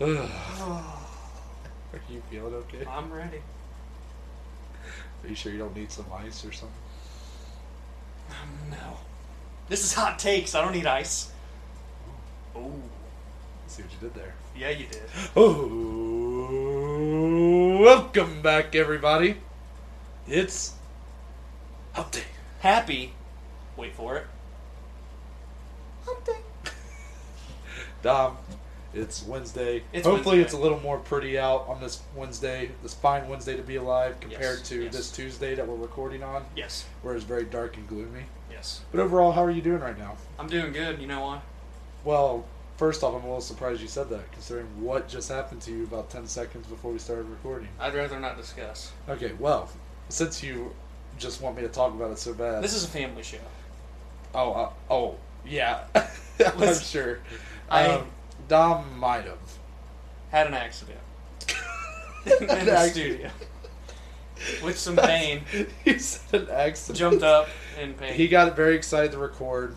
Are you feeling okay? I'm ready. Are you sure you don't need some ice or something? Um, no. This is hot takes. I don't need ice. Oh, See what you did there. yeah, you did. Oh, welcome back, everybody. It's update. Happy. Wait for it. Update. Dom, it's Wednesday. It's Hopefully, Wednesday. it's a little more pretty out on this Wednesday, this fine Wednesday to be alive, compared Yes, to yes. this Tuesday that we're recording on, Yes. where it's very dark and gloomy. Yes. But overall, how are you doing right now? I'm doing good. You know why? Well, first off, I'm a little surprised you said that, considering what just happened to you about 10 seconds before we started recording. I'd rather not discuss. Okay, well, since you just want me to talk about it so bad. This is a family show. Oh, uh, oh, yeah. I'm sure. I- Um, Dom might have. Had an accident in An the accident. studio with some pain. he said an accident. Jumped up in pain. He got very excited to record.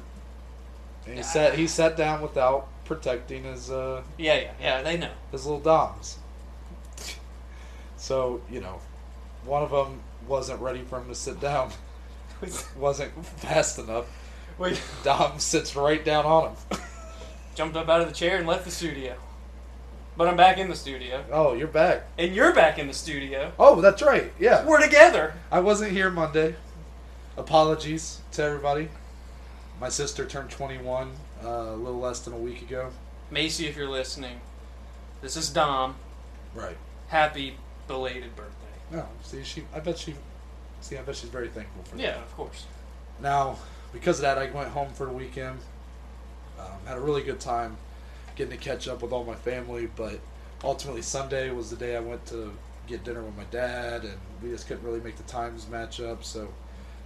And he Yeah. sat. He sat down without protecting his uh, Yeah, yeah, yeah. They know. his little doms. So you know, one of them wasn't ready for him to sit down. wasn't fast enough. We Dom sits right down on him. Jumped up out of the chair and left the studio. But I'm back in the studio, oh, you're back. and you're back in the studio. Oh, that's right. Yeah. We're together. I wasn't here Monday. Apologies to everybody. My sister turned 21 uh, a little less than a week ago. Macy, if you're listening, this is Dom. Right. Happy belated birthday. No, see, she. I bet she. See, I bet she's very thankful for that. Yeah, of course. Now, because of that, I went home for the weekend. Um, had a really good time getting to catch up with all my family, but ultimately Sunday was the day I went to get dinner with my dad, and we just couldn't really make the times match up. So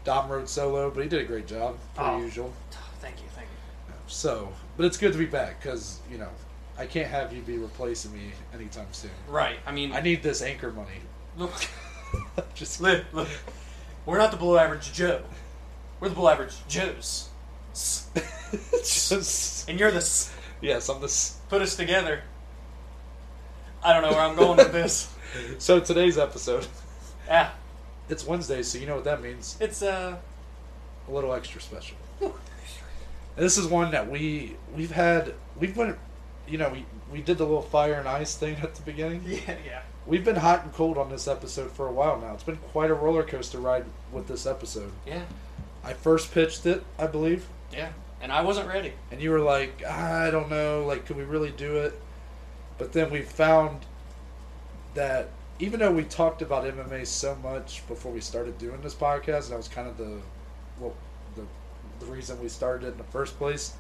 Dom rode solo, but he did a great job, per Oh. usual. Thank you, thank you. So, but it's good to be back because you know I can't have you be replacing me anytime soon. Right. I mean, I need this anchor money. look, Just look, look. We're not the below average Joe. We're the below average Joes. Just And you're the s. yes, I'm this. Put us together. I don't know where I'm going with this. So today's episode, Yeah. it's Wednesday, so you know what that means. It's, uh. A little extra special. This is one that we we've had we've been, you know, we we did the little fire and ice thing at the beginning. Yeah, yeah. We've been hot and cold on this episode for a while now. It's been quite a roller coaster ride with this episode. Yeah, I first pitched it, I believe. Yeah. And I wasn't ready. and you were like, ah, I don't know, like, could we really do it? But then we found that even though we talked about MMA so much before we started doing this podcast, and that was kind of the, well, the, the reason we started it in the first place.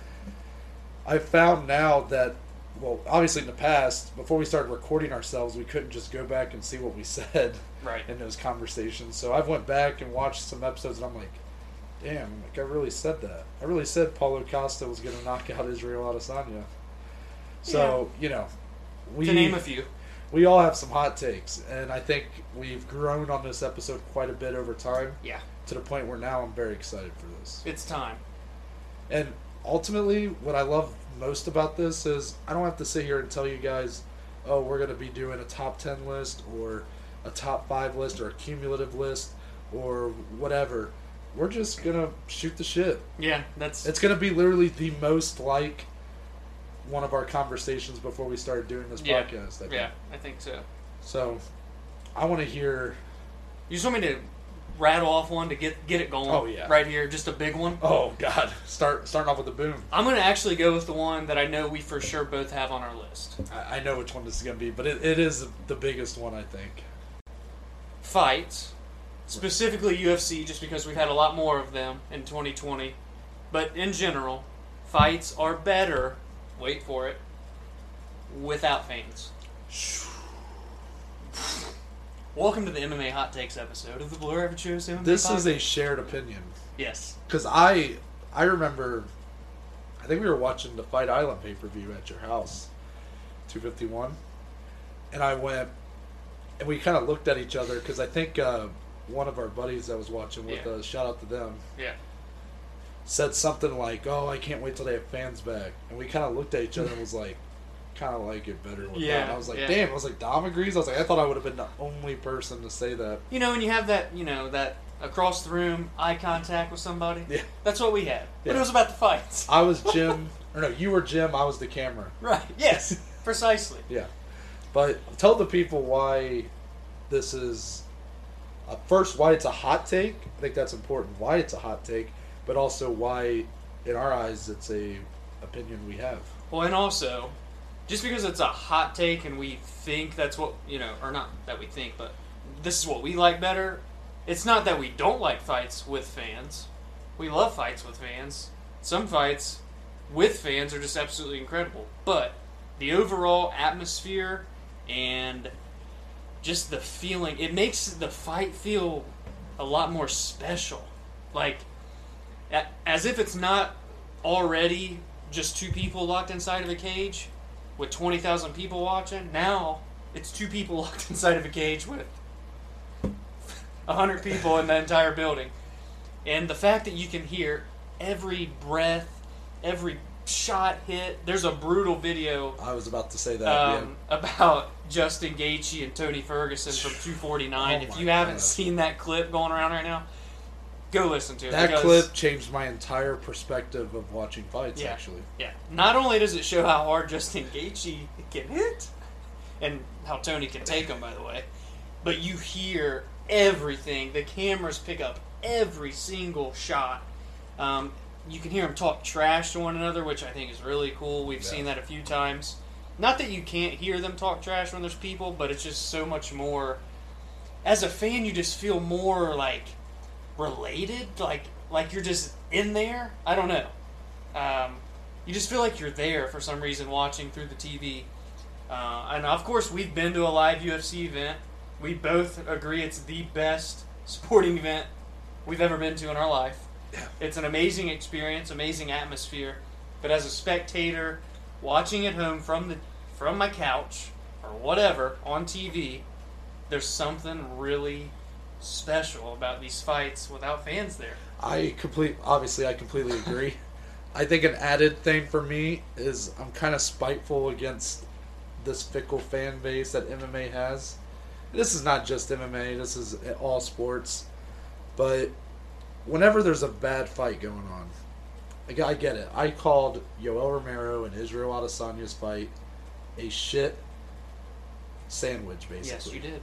I found now that, well, obviously in the past, before we started recording ourselves, we couldn't just go back and see what we said Right. in those conversations. So I've went back and watched some episodes, and I'm like, damn, like I really said that. I really said Paulo Costa was going to knock out Israel Adesanya. So you know, we to name a few. we all have some hot takes, and I think we've grown on this episode quite a bit over time Yeah. to the point where now I'm very excited for this. It's time. And ultimately, what I love most about this is I don't have to sit here and tell you guys, oh, we're going to be doing a top 10 list or a top 5 list or a cumulative list or whatever. We're just going to shoot the shit. Yeah, that's. It's going to be literally the most like one of our conversations before we started doing this yeah. podcast. I think. Yeah, I think so. So I want to hear. You just want me to rattle off one to get get it going? Oh, yeah. Right here, just a big one. Oh, God. Start Starting off with the boom. I'm gonna actually go with the one that I know we for sure both have on our list. I, I know which one this is going to be, but it, it is the biggest one, I think. Fights, specifically UFC, just because we've had a lot more of them in 2020. But in general, fights are better. Wait for it. Without fans. Welcome to the MMA Hot Takes episode of the Blue Average Show's MMA This is a shared opinion. yes. Because I I remember, I think we were watching the Fight Island pay per view at your house, two fifty one, and I went, and we kind of looked at each other because I think uh, one of our buddies that was watching with Yeah. us, shout out to them, Yeah. said something like, "Oh, I can't wait till they have fans back," and we kind of looked at each other and was like, kind of like it better with Yeah. I was like, yeah. damn. I was like, Dom agrees. I was like, I thought I would have been the only person to say that. You know, and you have that, you know, that across the room eye contact with somebody. Yeah. That's what we had. But Yeah. it was about the fights. I was Jim, or no, you were Jim. I was the camera. Right. Yes. Precisely. Yeah, but tell the people why this is. Uh, first, why it's a hot take. I think that's important. Why it's a hot take, but also why, in our eyes, it's a opinion we have. Well, and also, just because it's a hot take and we think that's what you know, or not that we think, but this is what we like better. It's not that we don't like fights with fans. We love fights with fans. Some fights with fans are just absolutely incredible. But the overall atmosphere and just the feeling, it makes the fight feel a lot more special. Like, as if it's not already just two people locked inside of a cage with 20,000 people watching. Now it's two people locked inside of a cage with 100 people in the entire building. And the fact that you can hear every breath, every shot hit. There's a brutal video I was about to say that. um, about Justin Gaethje and Tony Ferguson from 249. Oh if you haven't seen that clip going around right now, go listen to it. That clip changed my entire perspective of watching fights. Yeah. Actually, Yeah. Not only does it show how hard Justin Gaethje can hit, and how Tony can take him, by the way, but you hear everything. The cameras pick up every single shot. Um, you can hear them talk trash to one another, which I think is really cool. We've Yeah. seen that a few times. Not that you can't hear them talk trash when there's people, but it's just so much more. As a fan, you just feel more like related, like like you're just in there. I don't know. Um, you just feel like you're there for some reason watching through the TV. Uh, and of course, we've been to a live UFC event. We both agree it's the best sporting event we've ever been to in our life. It's an amazing experience, amazing atmosphere. But as a spectator, watching at home from the from my couch or whatever on TV, there's something really special about these fights without fans there. I complete. Obviously, I completely agree. I think an added thing for me is I'm kind of spiteful against this fickle fan base that MMA has. This is not just MMA. This is all sports. But whenever there's a bad fight going on, I get- I get it. I called Yoel Romero and Israel Adesanya's fight a shit sandwich, basically. Yes, you did.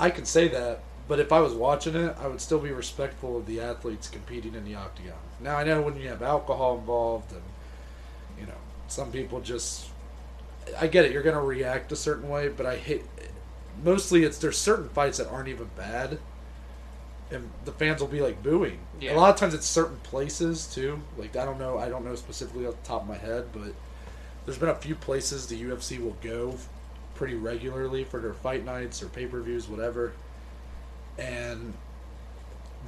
I can say that, but if I was watching it, I would still be respectful of the athletes competing in the octagon. Now I know when you have alcohol involved, and you know some people just, I get it. You're gonna react a certain way, but I hate. Mostly, it's there's certain fights that aren't even bad, and the fans will be like booing. Yeah. A lot of times, it's certain places too. Like I don't know, I don't know specifically off the top of my head, but there's been a few places the UFC will go pretty regularly for their fight nights or pay per views, whatever. And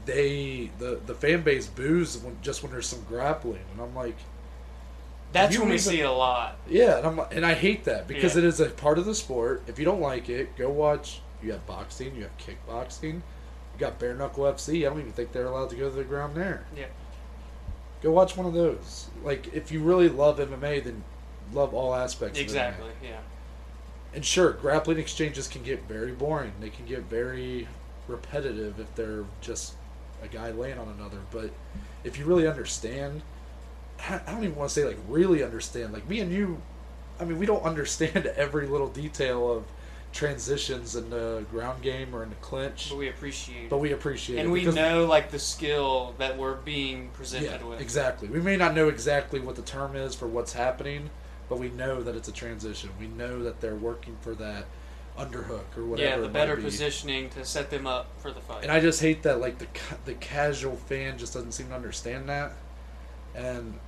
they the the fan base boos when just when there's some grappling, and I'm like, That's when we even- see it a lot. yeah, and I'm and I hate that because Yeah. it is a part of the sport. If you don't like it, go watch. You have boxing, you have kickboxing, you got bare knuckle FC. I don't even think they're allowed to go to the ground there. Yeah. Go watch one of those. Like if you really love MMA, then love all aspects. Exactly. Yeah. And sure, grappling exchanges can get very boring. They can get very repetitive if they're just a guy laying on another. But if you really understand, I don't even want to say like really understand. Like me and you, I mean, we don't understand every little detail of transitions in the ground game or in the clinch, But we appreciate but we appreciate And we know like the skill that we're being presented yeah, with. exactly. We may not know exactly what the term is for what's happening, but we know that it's a transition. We know that they're working for that underhook or whatever. Yeah, the better be. positioning to set them up for the fight. And I just hate that like the the casual fan just doesn't seem to understand that. And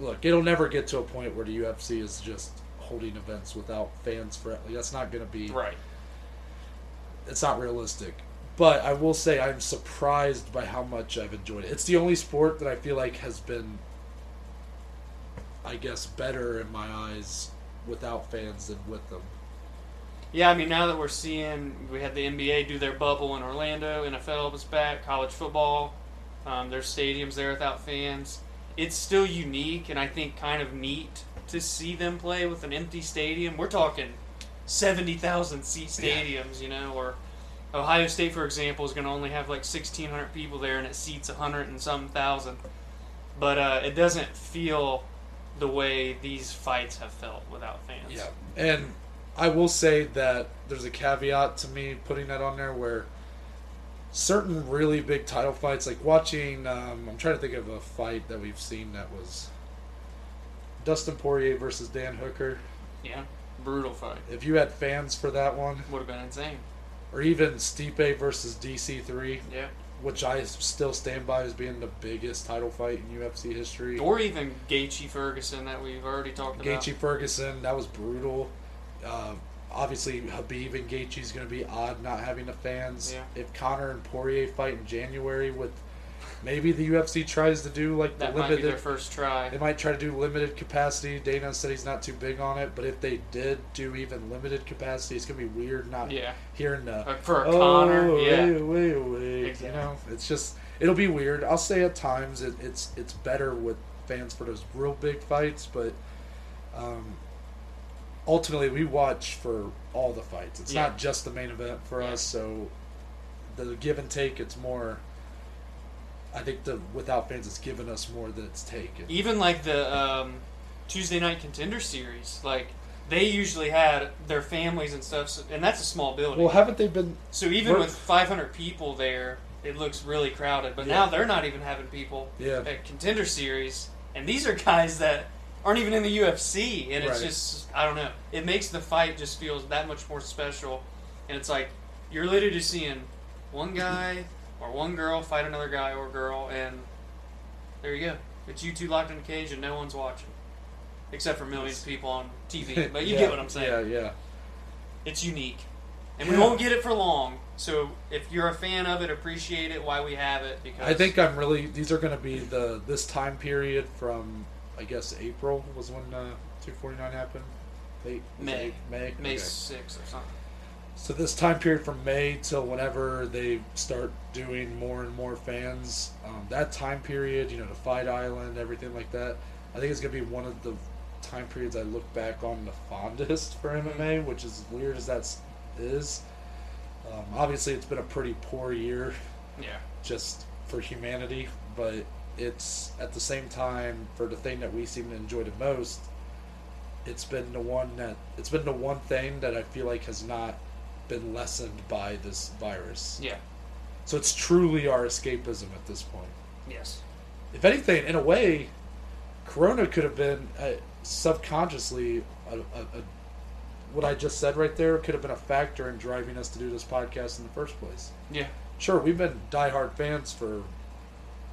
look, it'll never get to a point where the UFC is just holding events without fans like, that's not going to be right. it's not realistic. But I will say I'm surprised by how much I've enjoyed it. It's the only sport that I feel like has been I guess better in my eyes without fans than with them. Yeah, I mean now that we're seeing we had the NBA do their bubble in Orlando, NFL was back, college football, um, there's stadiums there without fans. It's still unique and I think kind of neat to see them play with an empty stadium. We're talking seventy thousand seat stadiums, you know, or Ohio State, for example, is going to only have like sixteen hundred people there, and it seats hundred and some thousand. But uh, it doesn't feel the way these fights have felt without fans. Yeah, and I will say that there's a caveat to me putting that on there where certain really big title fights, like watching, um, I'm trying to think of a fight that we've seen that was Dustin Poirier versus Dan Hooker. Yeah, brutal fight. If you had fans for that one, Would have been insane. or even Stipe versus DC3, Yeah. which I still stand by as being the biggest title fight in UFC history. Or even Gaethje Ferguson that we've already talked about. Gaethje Ferguson, that was brutal. Uh, obviously, Khabib and Gaethje is going to be odd not having the fans. Yeah. If Conor and Poirier fight in January, with maybe the UFC tries to do like the That might be their first try. they might try to do limited capacity. Dana said he's not too big on it, but if they did do even limited capacity, it's going to be weird not Yeah. hearing the Uh, For a oh, Conor, yeah. wait, wait, wait. Exactly. You know, it's just it'll be weird. I'll say at times it, it's it's better with fans for those real big fights, but um, ultimately we watch for all the fights. It's Yeah. not just the main event for Yeah. us. So the give and take, it's more. I think the without fans, it's given us more than it's taken. Even like the um, Tuesday night contender series, like they usually had their families and stuff, so, and that's a small building. Well, haven't they been? so even we're- with 500 people there, it looks really crowded. But Yeah. now they're not even having people Yeah. at contender series, and these are guys that aren't even in the UFC, and it's Right. just I don't know. It makes the fight just feels that much more special, and it's like you're literally just seeing one guy or one girl fight another guy or girl, and there you go. It's you two locked in a cage and no one's watching, except for millions of people on TV. But you Yeah, get what I'm saying. Yeah, yeah. It's unique, and we won't get it for long. So if you're a fan of it, appreciate it. Why we have it because I think I'm really. These are going to be the this time period from I guess April was when uh, 249 happened. Late May. May May Okay. or something. So this time period from May till whenever they start doing more and more fans, um, that time period, you know, the Fight Island, everything like that, I think it's gonna be one of the time periods I look back on the fondest for MMA, which is weird as that is. Um, obviously, it's been a pretty poor year Yeah. just for humanity, but it's at the same time for the thing that we seem to enjoy the most. It's been the one that it's been the one thing that I feel like has not been lessened by this virus. Yeah. So it's truly our escapism at this point. Yes. If anything, in a way, Corona could have been uh, subconsciously a, a, a, what I just said right there could have been a factor in driving us to do this podcast in the first place. Yeah. Sure, we've been diehard fans for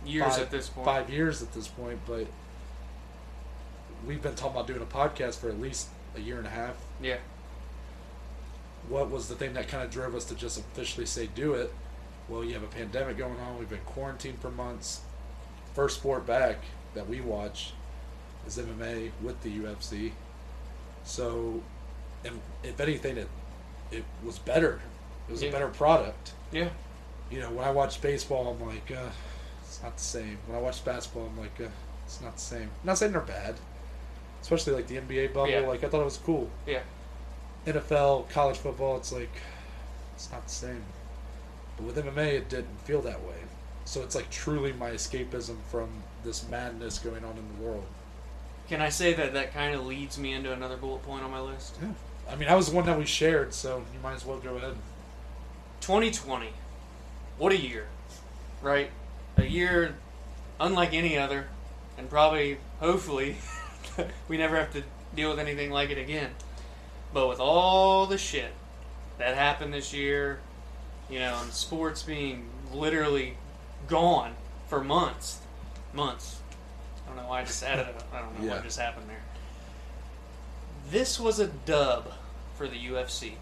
Years five, at this point. Five years at this point, but we've been talking about doing a podcast for at least a year and a half. Yeah. What was the thing that kind of drove us to just officially say do it? Well, you have a pandemic going on. We've been quarantined for months. First sport back that we watch is MMA with the UFC. So, and if anything, it it was better. It was Yeah. a better product. Yeah. you know, when I watch baseball, I'm like, uh, it's not the same. When I watch basketball, I'm like, uh, it's not the same. I'm not saying they're bad, especially like the NBA bubble. Yeah. Like I thought it was cool. Yeah. NFL, college football, it's like, it's not the same. But with MMA, it didn't feel that way. So it's like truly my escapism from this madness going on in the world. Can I say that that kind of leads me into another bullet point on my list? Yeah. I mean, that was the one that we shared, so you might as well go ahead. 2020. What a year, right? A year unlike any other, and probably, hopefully, we never have to deal with anything like it again. But with all the shit that happened this year, you know, and sports being literally gone for months, months. I don't know why I just added it. I don't know Yeah. what just happened there. This was a dub for the UFC.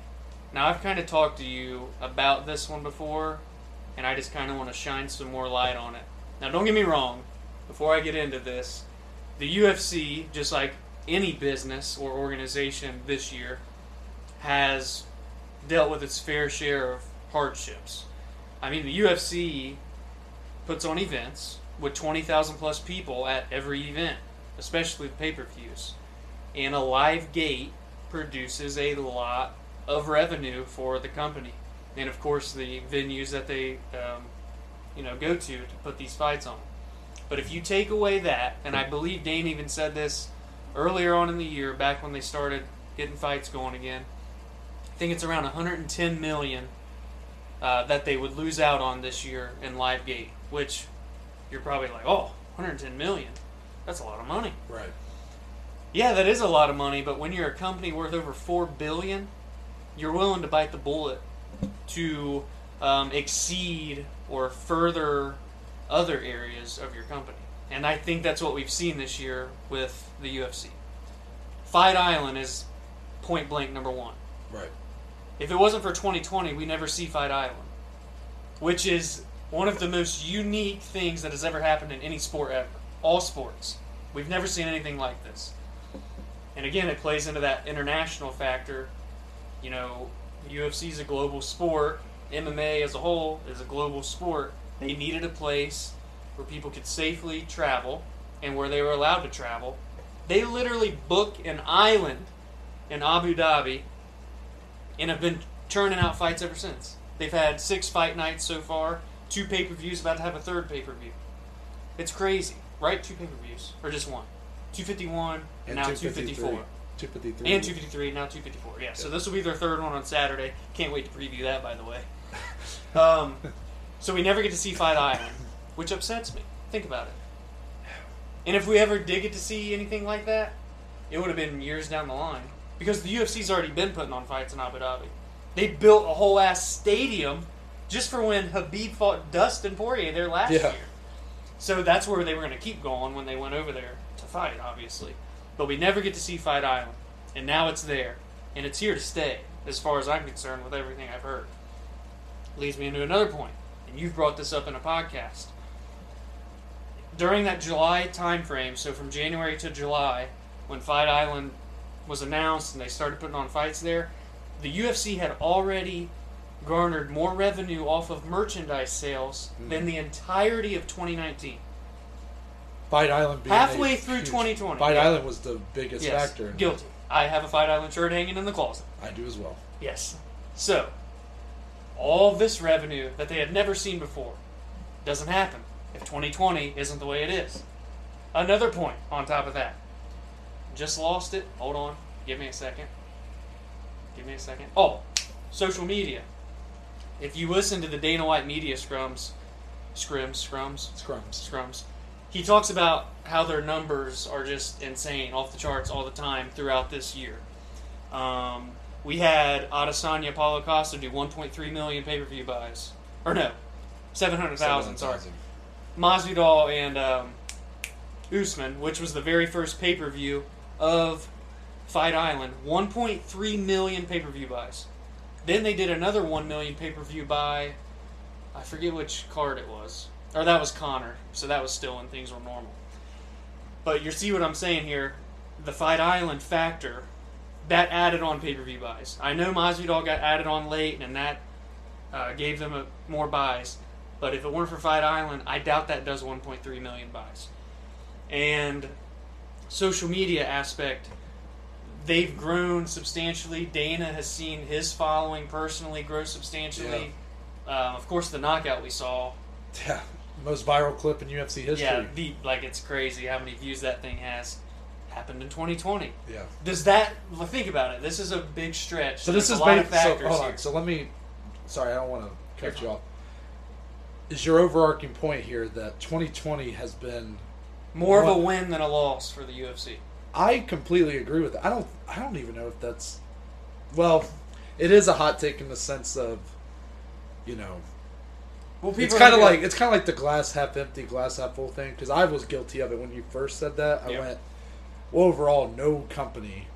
Now I've kind of talked to you about this one before, and I just kind of want to shine some more light on it. Now, don't get me wrong. Before I get into this, the UFC, just like any business or organization this year, has dealt with its fair share of hardships. I mean, the UFC puts on events with 20,000 plus people at every event, especially the pay per views. and a live gate produces a lot of revenue for the company, and of course the venues that they, um, you know, go to to put these fights on. But if you take away that, and I believe Dana even said this earlier on in the year, back when they started getting fights going again, I think it's around 110 million uh, that they would lose out on this year in live gate, which you're probably like, oh, 110 million, that's a lot of money. Right. Yeah, that is a lot of money, but when you're a company worth over four billion, you're willing to bite the bullet to um, exceed or further other areas of your company. And I think that's what we've seen this year with the UFC. Fight Island is point blank number one. Right. If it wasn't for 2020, we never see Fight Island, which is one of the most unique things that has ever happened in any sport ever. All sports. We've never seen anything like this. And again, it plays into that international factor. You know, UFC is a global sport. MMA as a whole is a global sport. They needed a place where people could safely travel and where they were allowed to travel. They literally book an island in Abu Dhabi and have been churning out fights ever since. They've had six fight nights so far, two pay per views, about to have a third pay per view. It's crazy, right? Two pay per views, or just one? 251 and, now 254. 253. And 253, now 254. Yeah, so this will be their third one on Saturday. Can't wait to preview that, by the way. Um, so we never get to see Fight Island, which upsets me. Think about it. And if we ever did get to see anything like that, it would have been years down the line. Because the UFC's already been putting on fights in Abu Dhabi. They built a whole ass stadium just for when Khabib fought Dustin Poirier there last Yeah. year. So that's where they were going to keep going when they went over there to fight, obviously. But we never get to see Fight Island. And now it's there. And it's here to stay, as far as I'm concerned, with everything I've heard. Leads me into another point. point, and you've brought this up in a podcast. During that July time frame, so from January to July, when Fight Island was announced and they started putting on fights there, the UFC had already garnered more revenue off of merchandise sales hmm. than the entirety of 2019. Fight Island being Halfway a through huge- 2020, Fight yeah. Island was the biggest Yes, factor. guilty. I have a Fight Island shirt hanging in the closet. I do as well. Yes. So, all this revenue that they had never seen before doesn't happen if 2020 isn't the way it is. Another point on top of that. Just lost it. Hold on. Give me a second. Give me a second. Oh, social media. If you listen to the Dana White media scrums, scrims, scrums, Scrums. scrums. He talks about how their numbers are just insane, off the charts all the time throughout this year. Um, we had Adesanya Paulo Costa do 1.3 million pay per view buys, or no, 700,000. Sorry, 700,000. Masvidal and um, Usman, which was the very first pay per view of Fight Island, 1.3 million pay per view buys. Then they did another 1 million pay per view buy. I forget which card it was. Or that was Conor, so that was still when things were normal. But you see what I'm saying here? The Fight Island factor, that added on pay per view buys. I know Masvidal got added on late, and that uh, gave them a, more buys. But if it weren't for Fight Island, I doubt that does 1.3 million buys. And social media aspect, they've grown substantially. Dana has seen his following personally grow substantially. Um, of course, the knockout we saw, Yeah. Most viral clip in UFC history. yeah, the, like it's crazy how many views that thing has. Happened in 2020. Yeah. Does that well, think about it? This is a big stretch. So this There's is a lot of factors so, hold here. So let me. Sorry, I don't want to cut You're you off. Is your overarching point here that 2020 has been? More of a win than a loss for the UFC. I completely agree with that. I don't. I don't even know if that's. Well, it is a hot take in the sense of, you know, Well, people it's kind of like it's kind of like the glass half empty, glass half full thing. Because I was guilty of it when you first said that. I Yeah. went, well, overall, no company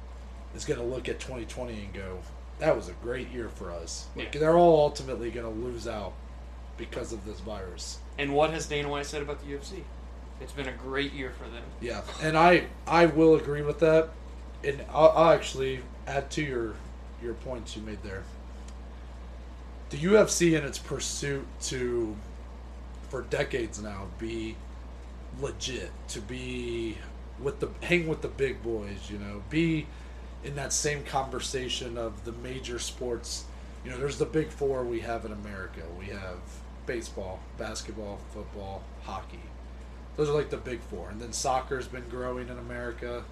is going to look at 2020 and go, "That was a great year for us." Like Yeah. they're all ultimately going to lose out because of this virus. And what has Dana White said about the UFC? It's been a great year for them. Yeah, and I I will agree with that, and I'll, I'll actually add to your your points you made there. The UFC in its pursuit to, for decades now, be legit to be with the hang with the big boys. You know, be in that same conversation of the major sports. You know, there's the big four we have in America. We have baseball, basketball, football, hockey. Those are like the big four, and then soccer's been growing in America.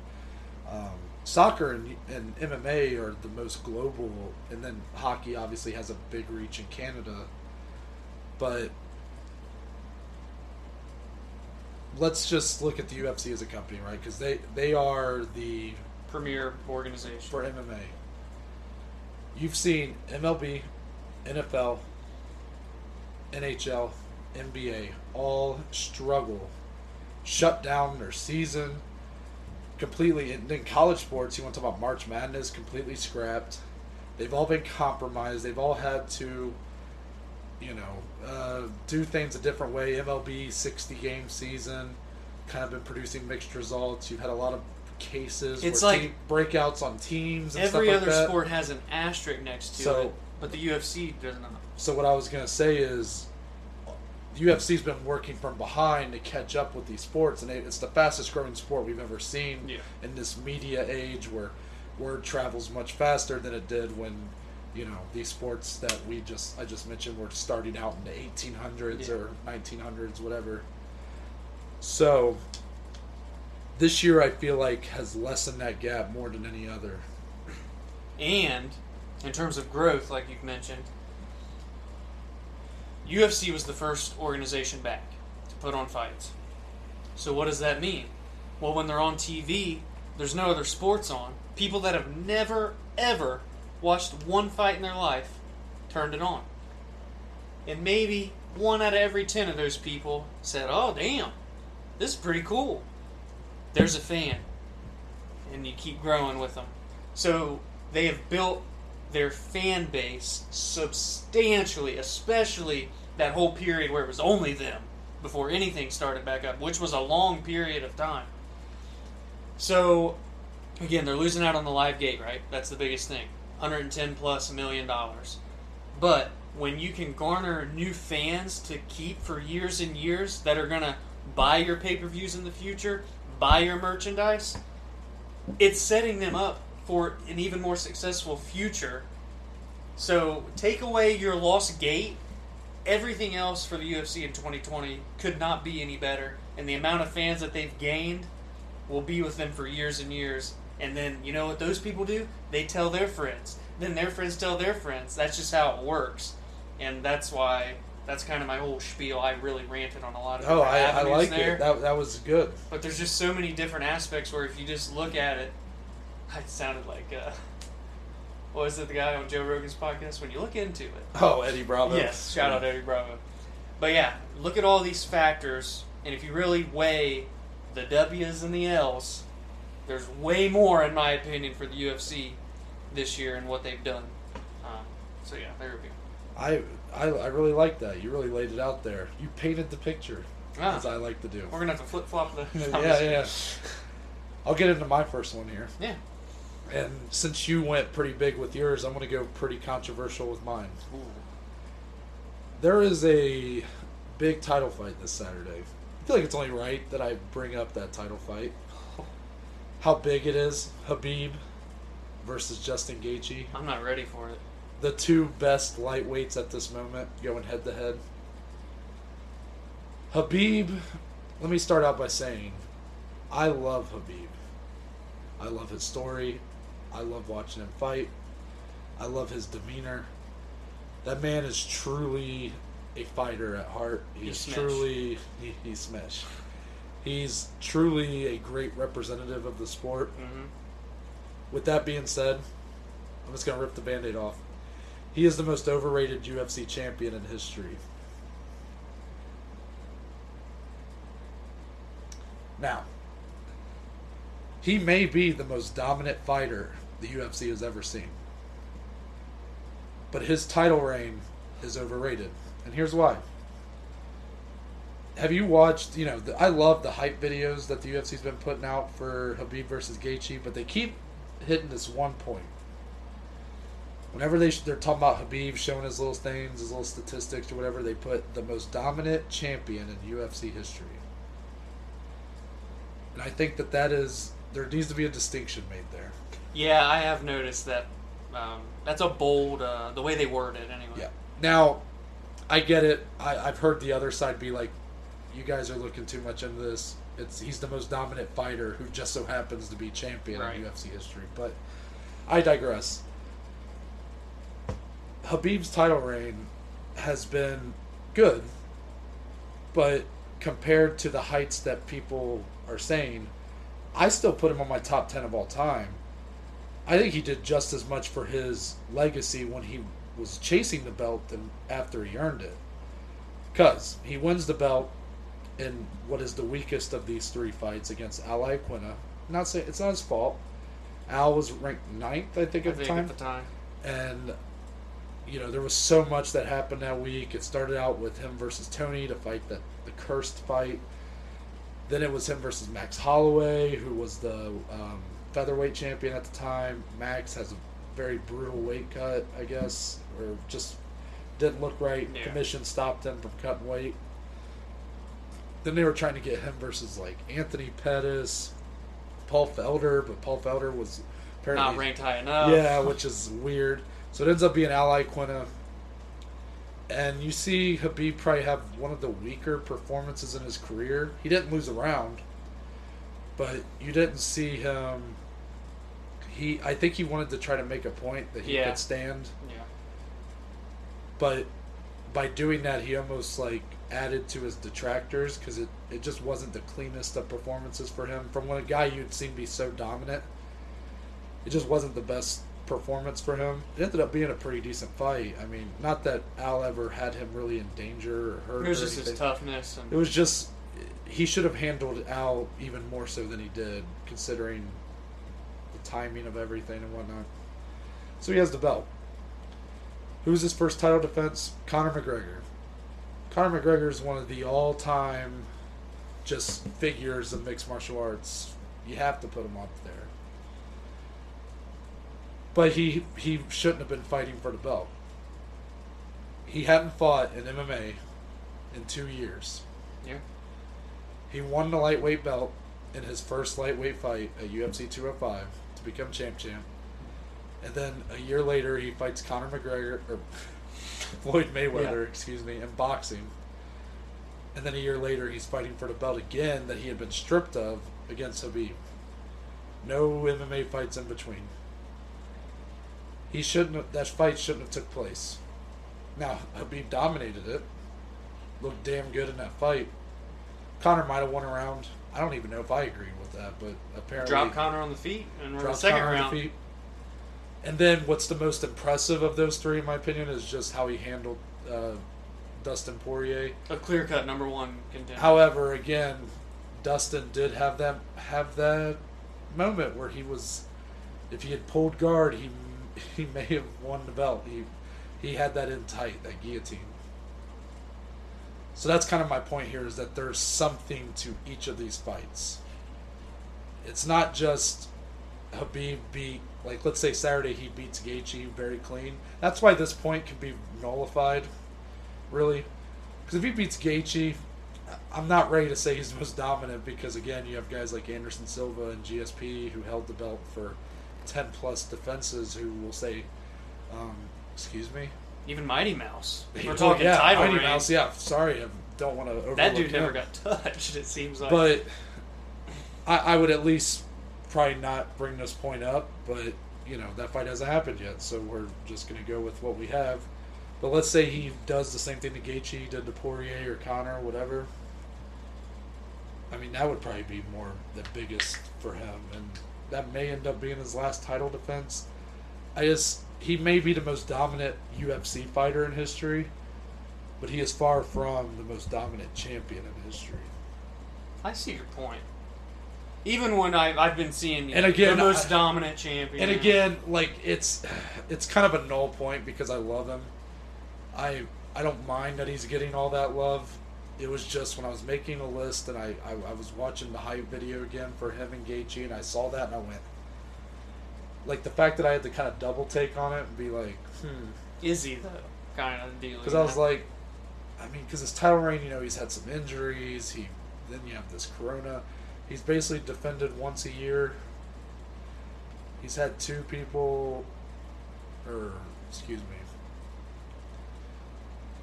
Um, soccer and, and MMA are the most global, and then hockey obviously has a big reach in Canada. But let's just look at the UFC as a company, right? Because they they are the Premier organization. for MMA. You've seen MLB, NFL, NHL, NBA all struggle, shut down their season completely. And then college sports, you want to talk about March Madness, completely scrapped. They've all been compromised. They've all had to, you know, uh, do things a different way. MLB 60 game season, kind of been producing mixed results. You've had a lot of cases. It's like- breakouts on teams. And Every stuff like other sport has an asterisk next to So- it, but the UFC does not. So what I was gonna say is, the UFC's been working from behind to catch up with these sports, and it's the fastest growing sport we've ever seen Yeah. in this media age where word travels much faster than it did when, you know, these sports that we just I just mentioned were starting out in the 1800s Yeah. or 1900s, whatever. So. This year, I feel like has lessened that gap more than any other. And in terms of growth, like you've mentioned, UFC was the first organization back to put on fights. So what does that mean? Well, when they're on TV, there's no other sports on. People that have never ever watched one fight in their life turned it on. And maybe one out of every 10 of those people said, "Oh, damn. This is pretty cool." There's a fan. And you keep growing with them. So they have built their fan base substantially, especially that whole period where it was only them before anything started back up, which was a long period of time. So, again, they're losing out on the live gate, right? That's the biggest thing. 110 plus million dollars. But when you can garner new fans to keep for years and years that are going to buy your pay per views in the future, buy your merchandise, it's setting them up for an even more successful future. So take away your lost gate, everything else for the UFC in 2020 could not be any better, and the amount of fans that they've gained will be with them for years and years. And then you know what those people do? They tell their friends. Then their friends tell their friends. That's just how it works, and that's why. That's kind of my whole spiel. I really ranted on a lot of Oh, I, I like there. it. That that was good. But there's just so many different aspects where if you just look at it, it sounded like uh, what was it the guy on Joe Rogan's podcast? When you look into it, Oh, Eddie Bravo. yes, shout out Eddie Bravo. But yeah, look at all these factors, and if you really weigh the W's and the L's, there's way more, in my opinion, for the UFC this year and what they've done. Um, so yeah, there we go. I, I I really like that. You really laid it out there. You painted the picture, Ah, as I like to do. we're gonna have to flip flop the. yeah, yeah. I'll get into my first one here. Yeah. And since you went pretty big with yours, I'm going to go pretty controversial with mine. Ooh. There is a big title fight this Saturday. I feel like it's only right that I bring up that title fight. How big it is, Khabib versus Justin Gaethje. I'm not ready for it. the two best lightweights at this moment going head to head. Khabib, let me start out by saying I love Khabib. I love his story. I love watching him fight. I love his demeanor. That man is truly a fighter at heart. He He's truly he, he's smash. He's truly a great representative of the sport. hmm With that being said, I'm just gonna rip the band-aid off. He is the most overrated UFC champion in history. Now, he may be the most dominant fighter the UFC has ever seen. But his title reign is overrated. And here's why. Have you watched, you know, the, I love the hype videos that the UFC's been putting out for Khabib versus Gaethje, but they keep hitting this one point. Whenever they they're talking about Khabib showing his little things, his little statistics or whatever, they put the most dominant champion in UFC history. and I think that that is there needs to be a distinction made there. Yeah, I have noticed that. Um, that's a bold, uh, the way they word it, anyway. Yeah. Now, I get it. I, I've heard the other side be like, "You guys are looking too much into this." It's he's the most dominant fighter who just so happens to be champion Right. in UFC history. But I digress. Khabib's title reign has been good, but compared to the heights that people are saying, I still put him on my top 10 of all time. I think he did just as much for his legacy when he was chasing the belt than after he earned it. Because he wins the belt in what is the weakest of these three fights against Al Iaquinta. Not say it's not his fault. Al was ranked ninth, I think, I at the think time at the time. and you know there was so much that happened that week. It started out with him versus Tony to fight the the cursed fight. Then it was him versus Max Holloway, who was the um, featherweight champion at the time. Max has a very brutal weight cut, I guess, or just didn't look right. Yeah. Commission stopped him from cutting weight. Then they were trying to get him versus like Anthony Pettis, Paul Felder, but Paul Felder was apparently Not ranked high enough. yeah, which is weird. So it ends up being Al Iaquinta. And you see Khabib probably have one of the weaker performances in his career. He didn't lose a round, but you didn't see him. He, I think he wanted to try to make a point that he Yeah. could stand, Yeah. but by doing that, he almost like added to his detractors because it, it just wasn't the cleanest of performances for him. From when a guy you'd seen be so dominant, it just wasn't the best performance for him. It ended up being a pretty decent fight. I mean, not that Al ever had him really in danger or hurt. It was just his toughness and It was just he should have handled Al even more so than he did, considering timing of everything and whatnot. So he has the belt. Who's his first title defense? Conor McGregor. Conor McGregor is one of the all-time just figures of mixed martial arts. You have to put him up there. But he he shouldn't have been fighting for the belt. He hadn't fought in MMA in two years. yeah. He won the lightweight belt in his first lightweight fight at UFC 205 to become champ champ. And then a year later, he fights Conor McGregor or Floyd Mayweather, Yeah. excuse me, in boxing. And then a year later, he's fighting for the belt again that he had been stripped of against Khabib. No MMA fights in between. He shouldn't. Have, that fight shouldn't have took place. Now Khabib dominated it. Looked damn good in that fight. Conor might have won a round. I don't even know if I agree with that, but apparently Drop Conor on the feet and we're in the dropped second Conor on the round. feet. And then what's the most impressive of those three, in my opinion, is just how he handled uh, Dustin Poirier. A clear cut number one contender. However, again, Dustin did have that have that moment where he was, if he had pulled guard, he he may have won the belt. He he had that in tight, that guillotine. So that's kind of my point here is that there's something to each of these fights. It's not just Khabib beat like let's say Saturday he beats Gaethje very clean. That's why this point can be nullified, really, because if he beats Gaethje, I'm not ready to say he's the most dominant because again you have guys like Anderson Silva and GSP who held the belt for ten plus defenses who will say, um, "Excuse me." Even Mighty Mouse. We're talking yeah, title Mighty reign. Mouse. Yeah, sorry, I don't want to That dude never got touched. It seems like. But I, I would at least probably not bring this point up. But you know that fight hasn't happened yet, so we're just gonna go with what we have. But let's say he does the same thing to Gaethje did to Poirier or Conor, whatever. I mean, that would probably be more the biggest for him, and that may end up being his last title defense. I just he may be the most dominant UFC fighter in history, but he is far from the most dominant champion in history. I see your point. Even when I, I've been seeing And again, the most I- dominant champion. And again, like it's it's kind of a null point because I love him. I I don't mind that he's getting all that love. It was just when I was making a list and I, I, I was watching the hype video again for him and Gaethje and I saw that and I went like the fact that I had to kind of double take on it and be like, hmm, is he though? Kind of deal. because I was like, I mean, because his title reign, you know, he's had some injuries. He then you have this Corona. He's basically defended once a year. He's had two people, or excuse me.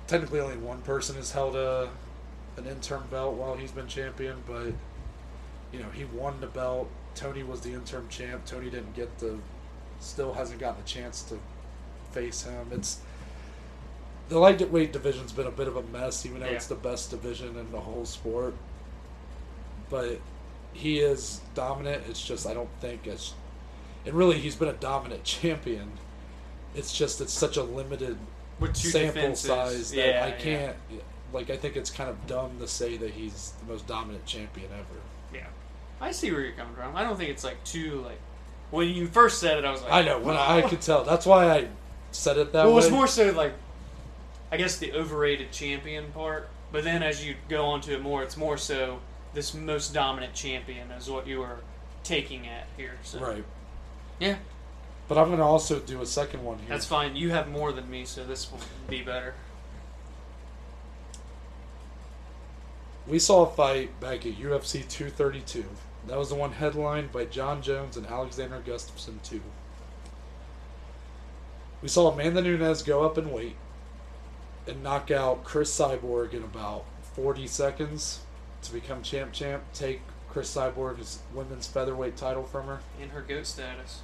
Technically, only one person has held a an interim belt while he's been champion, but you know he won the belt. Tony was the interim champ. Tony didn't get the, still hasn't gotten a chance to face him. It's the lightweight division's been a bit of a mess, even though Yeah. it's the best division in the whole sport. But he is dominant. It's just I don't think it's, and really he's been a dominant champion. It's just it's such a limited sample defenses. size that yeah, I can't. Like I think it's kind of dumb to say that he's the most dominant champion ever. Yeah. I see where you're coming from. I don't think it's like too like when you first said it I was like I know when I, I could tell. That's why I said it that way. Well, it was more so like I guess the overrated champion part, but then as you go on to it more, it's more so this most dominant champion is what you were taking at here. So. right. Yeah, But I'm gonna also do a second one here. that's fine. You have more than me, so this will be better. We saw a fight back at UFC 232. That was the one headlined by Jon Jones and Alexander Gustafsson, too. We saw Amanda Nunes go up and wait and knock out Cris Cyborg in about 40 seconds to become champ champ, take Cris Cyborg's women's featherweight title from her. In her goat status.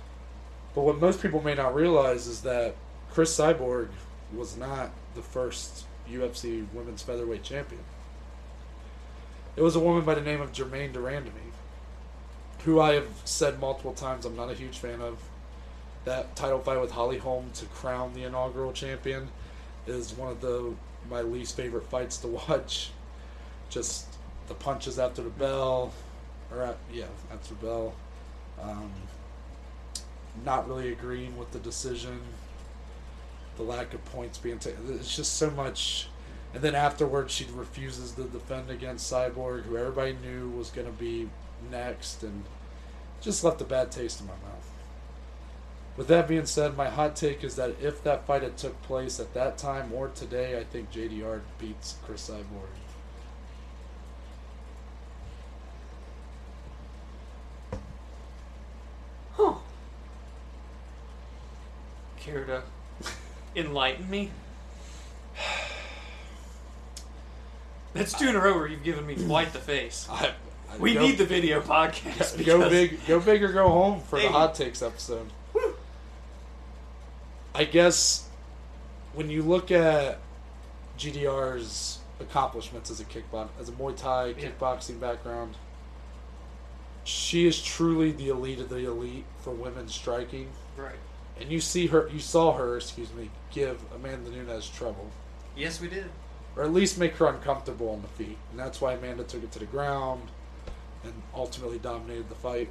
But what most people may not realize is that Cris Cyborg was not the first UFC women's featherweight champion. It was a woman by the name of Germaine de Randamie, who I have said multiple times I'm not a huge fan of. That title fight with Holly Holm to crown the inaugural champion is one of the my least favorite fights to watch. Just the punches after the bell, or at, yeah, after the bell. Um, not really agreeing with the decision, the lack of points being taken. It's just so much. And then afterwards, she refuses to defend against Cyborg, who everybody knew was going to be next, and just left a bad taste in my mouth. With that being said, my hot take is that if that fight had took place at that time or today, I think JDR beats Cris Cyborg. Huh. Care to enlighten me? That's two in a row where you've given me quite the face. I, I We go- need the video podcast. go big, go big or go home for the hot takes episode. I guess when you look at GDR's accomplishments as a kickbox, as a Muay Thai Yeah. kickboxing background, she is truly the elite of the elite for women striking. Right. And you see her, you saw her, excuse me, give Amanda Nunes trouble, Yes, we did. or at least make her uncomfortable on the feet, and that's why Amanda took it to the ground and ultimately dominated the fight.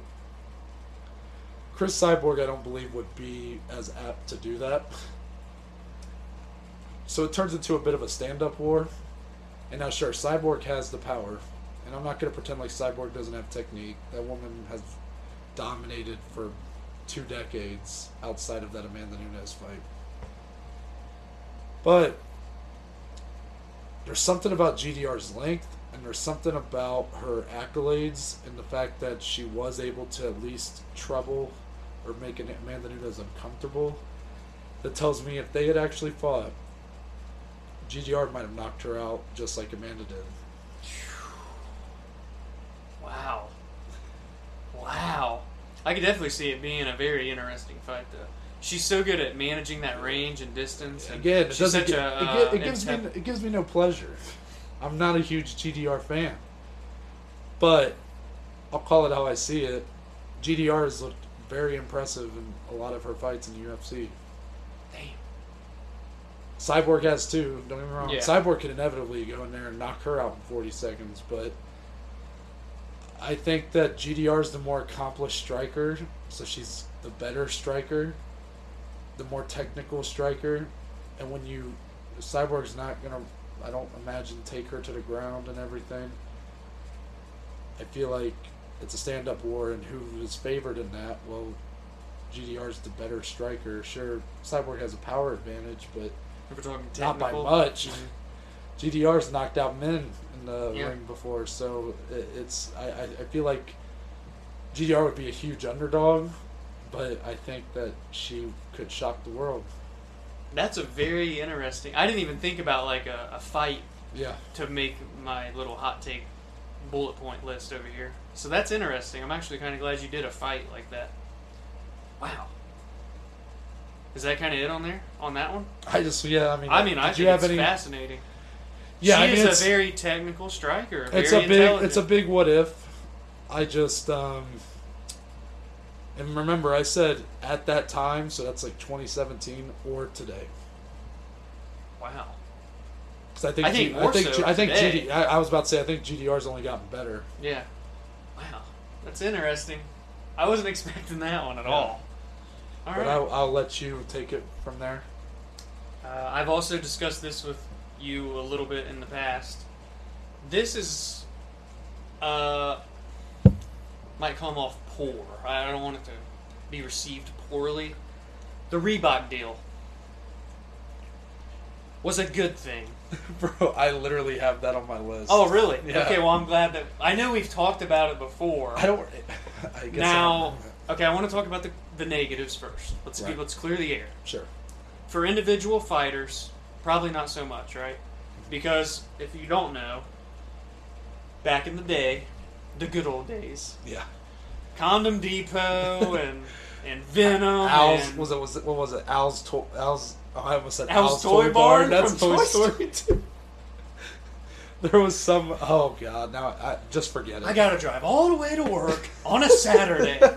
Chris Cyborg, I don't believe, would be as apt to do that. So it turns into a bit of a stand up war. And now, sure, Cyborg has the power. And I'm not going to pretend like Cyborg doesn't have technique. That woman has dominated for two decades outside of that Amanda Nunes fight. But there's something about GDR's length, there's something about her accolades, and the fact that she was able to at least trouble or make an Amanda Nunes uncomfortable. That tells me if they had actually fought, GDR might have knocked her out just like Amanda did. Wow. Wow. I could definitely see it being a very interesting fight, though. She's so good at managing that range and distance. And Again, it doesn't. such gi- a. it, uh, it gives me it gives me no pleasure. I'm not a huge GDR fan, but I'll call it how I see it. GDR has looked very impressive in a lot of her fights in UFC. Damn. Cyborg has too. Don't get me wrong. Yeah. Cyborg could inevitably go in there and knock her out in 40 seconds, but I think that GDR is the more accomplished striker, so she's the better striker, the more technical striker, and when you Cyborg's not gonna, I don't imagine take her to the ground and everything. I feel like it's a stand-up war, and who is favored in that? Well, GDR's the better striker. Sure, Cyborg has a power advantage, but we're talking not by much. GDR's knocked out men in the Yeah. ring before, so it's I, I I feel like GDR would be a huge underdog, but I think that she could shock the world. That's a very interesting. I didn't even think about like a, a fight Yeah, to make my little hot take bullet point list over here. So that's interesting. I'm actually kind of glad you did a fight like that. Wow. Is that kind of it on there on that one? I just yeah. I mean, I mean, I you think have it's any? fascinating. Yeah, she I mean, is it's, a very technical striker. it's a big it's a big what if. I just um. And remember, I said at that time, so that's like 2017 or today. wow. I think I think G- I think so I think. GD, I, I was about to say I think GDR's only gotten better. Yeah. Wow. That's interesting. I wasn't expecting that one at all. All but right. I'll, I'll let you take it from there. Uh, I've also discussed this with you a little bit in the past. This is, uh, might come off poor. I don't want it to be received poorly. The Reebok deal was a good thing. Bro, I literally have that on my list. Oh, really? Yeah. Okay, well, I'm glad that. I know we've talked about it before. I don't. I guess Now, I okay, I want to talk about the, the negatives first. Let's Right. let's clear the air. sure. For individual fighters, probably not so much, right? Because if you don't know, back in the day, the good old days, Yeah. Condom Depot and and Venum Al's and was it was it what was it? Al's to, Al's. Oh, I almost said Al's Al's, Toy Barn That's from Toy Toy Story. too. there was some. Oh God! Now I just forget it. I gotta drive all the way to work on a Saturday.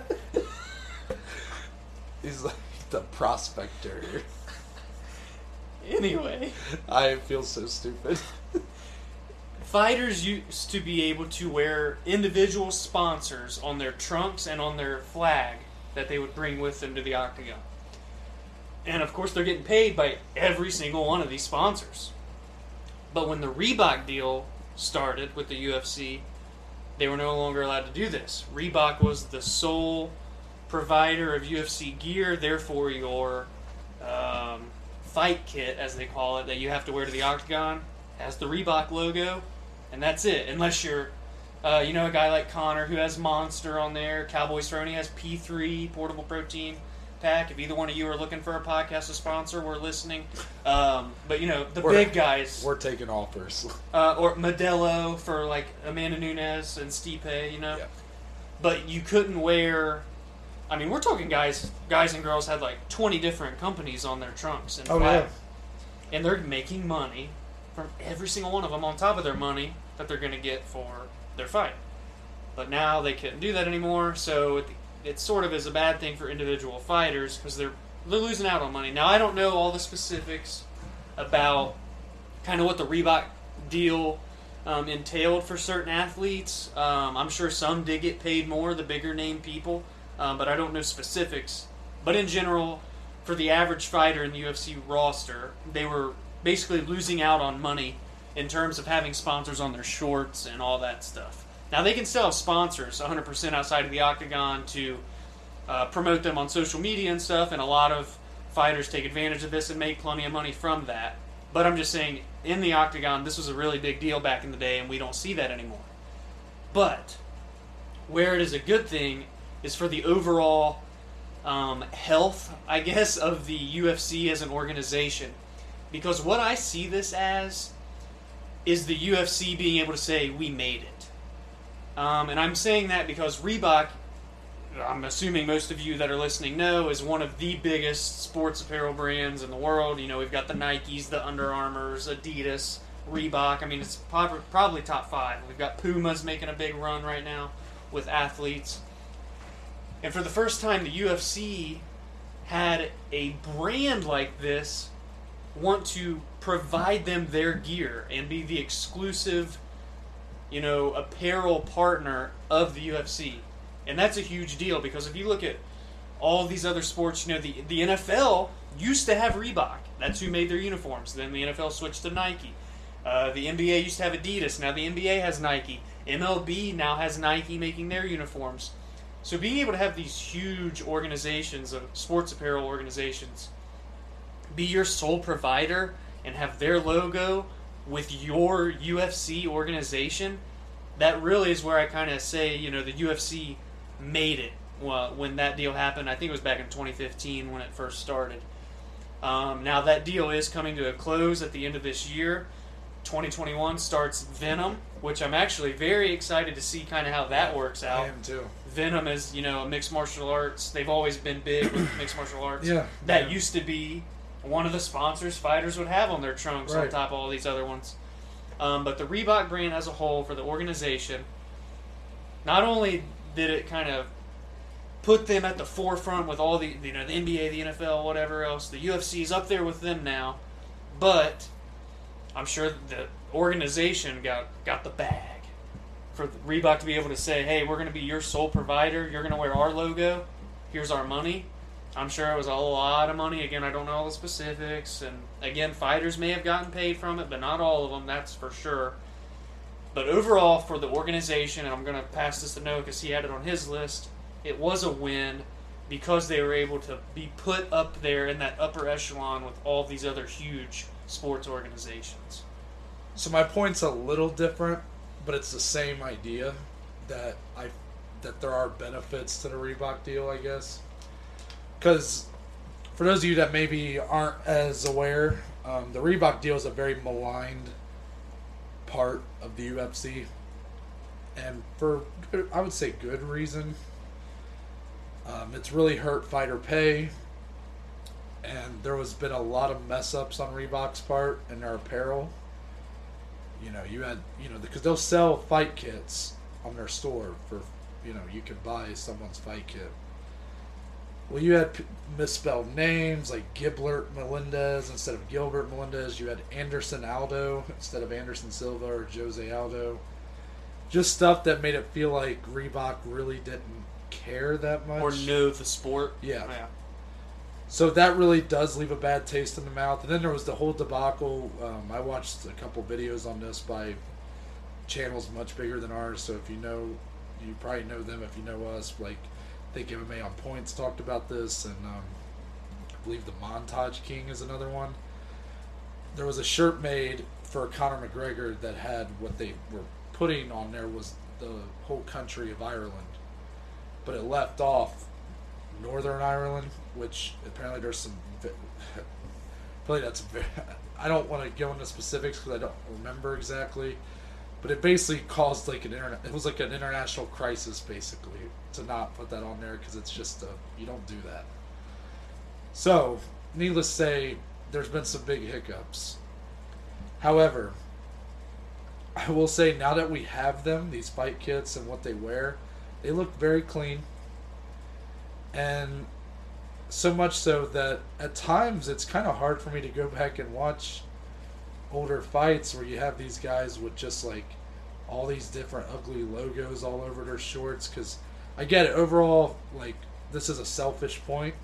He's like the prospector. anyway, I feel so stupid. Fighters used to be able to wear individual sponsors on their trunks and on their flag that they would bring with them to the octagon. And of course, they're getting paid by every single one of these sponsors. But when the Reebok deal started with the UFC, they were no longer allowed to do this. Reebok was the sole provider of UFC gear, therefore, your um, fight kit, as they call it, that you have to wear to the octagon, has the Reebok logo, and that's it. Unless you're, uh, you know, a guy like Conor who has Monster on there, Cowboy Cerrone has P3 portable protein pack. If either one of you are looking for a podcast to sponsor, we're listening. Um, but you know, the We're- big guys, We're taking offers. uh, or Modelo for like Amanda Nunes and Stipe, you know. Yeah. But you couldn't wear. I mean, we're talking guys, guys and girls had like twenty different companies on their trunks and Oh, flags, and they're making money from every single one of them on top of their money that they're going to get for their fight. But now they couldn't do that anymore, so it, it sort of is a bad thing for individual fighters because they're they're losing out on money. Now I don't know all the specifics about kind of what the Reebok deal um, entailed for certain athletes. Um, I'm sure some did get paid more, the bigger name people, um, but I don't know specifics. But in general, for the average fighter in the UFC roster, they were basically losing out on money in terms of having sponsors on their shorts and all that stuff. Now they can still have sponsors 100% outside of the octagon to uh, promote them on social media and stuff, and a lot of fighters take advantage of this and make plenty of money from that. But I'm just saying, in the octagon, this was a really big deal back in the day, and we don't see that anymore. But where it is a good thing is for the overall um, health, I guess, of the UFC as an organization. Because what I see this as is the UFC being able to say, we made it. Um, and I'm saying that because Reebok, I'm assuming most of you that are listening know, is one of the biggest sports apparel brands in the world. You know, we've got the Nikes, the Under Armours, Adidas, Reebok. I mean, it's prob- probably top five. We've got Pumas making a big run right now with athletes. And for the first time, the UFC had a brand like this want to provide them their gear and be the exclusive, you know, apparel partner of the UFC. And that's a huge deal because if you look at all these other sports, you know, the, the NFL used to have Reebok. That's who made their uniforms. Then the NFL switched to Nike. Uh, the NBA used to have Adidas. Now the NBA has Nike. MLB now has Nike making their uniforms. So being able to have these huge organizations of sports apparel organizations be your sole provider and have their logo with your UFC organization, that really is where I kind of say, you know, the UFC made it well, when that deal happened. I think it was back in 2015 when it first started. Um, now that deal is coming to a close at the end of this year. 2021 starts Venum, which I'm actually very excited to see kind of how that works out. I am too. Venum is, you know, mixed martial arts. They've always been big with mixed martial arts. Yeah. That yeah. used to be one of the sponsors fighters would have on their trunks on top of all these other ones. Um, but the Reebok brand as a whole for the organization, not only did it kind of put them at the forefront with all the you know the NBA, the NFL, whatever else, the UFC is up there with them now, but I'm sure the organization got got the bag for Reebok to be able to say, "Hey, we're going to be your sole provider. You're going to wear our logo. Here's our money." I'm sure it was a lot of money. Again, I don't know all the specifics, and again, fighters may have gotten paid from it, but not all of them. That's for sure. But overall, for the organization, and I'm going to pass this to Noah because he had it on his list. It was a win because they were able to be put up there in that upper echelon with all these other huge sports organizations. So my point's a little different, but it's the same idea that I that there are benefits to the Reebok deal, I guess. Because for those of you that maybe aren't as aware, um, the Reebok deal is a very maligned part of the UFC, and for I would say good reason. Um, it's really hurt fighter pay, and there has been a lot of mess ups on Reebok's part in their apparel. You know, you had you know because they'll sell fight kits on their store for you know you could buy someone's fight kit. Well, you had misspelled names like Giblert Melendez instead of Gilbert Melendez. You had Anderson Aldo instead of Anderson Silva or Jose Aldo. Just stuff that made it feel like Reebok really didn't care that much. Or knew the sport. Yeah. Yeah. So that really does leave a bad taste in the mouth. And then there was the whole debacle. Um, I watched a couple videos on this by channels much bigger than ours. So if you know, you probably know them. If you know us, like I think MMA on Points talked about this, and um, I believe the Montage King is another one. There was a shirt made for Conor McGregor that had what they were putting on there was the whole country of Ireland, but it left off Northern Ireland, which apparently there's some. that's. I don't want to go into specifics because I don't remember exactly, but it basically caused like an internet. It was like an international crisis basically to not put that on there because it's just a, you don't do that. So, needless to say, there's been some big hiccups. However, I will say now that we have them, these fight kits and what they wear, they look very clean and so much so that at times it's kind of hard for me to go back and watch older fights where you have these guys with just like all these different ugly logos all over their shorts because i get it overall like this is a selfish point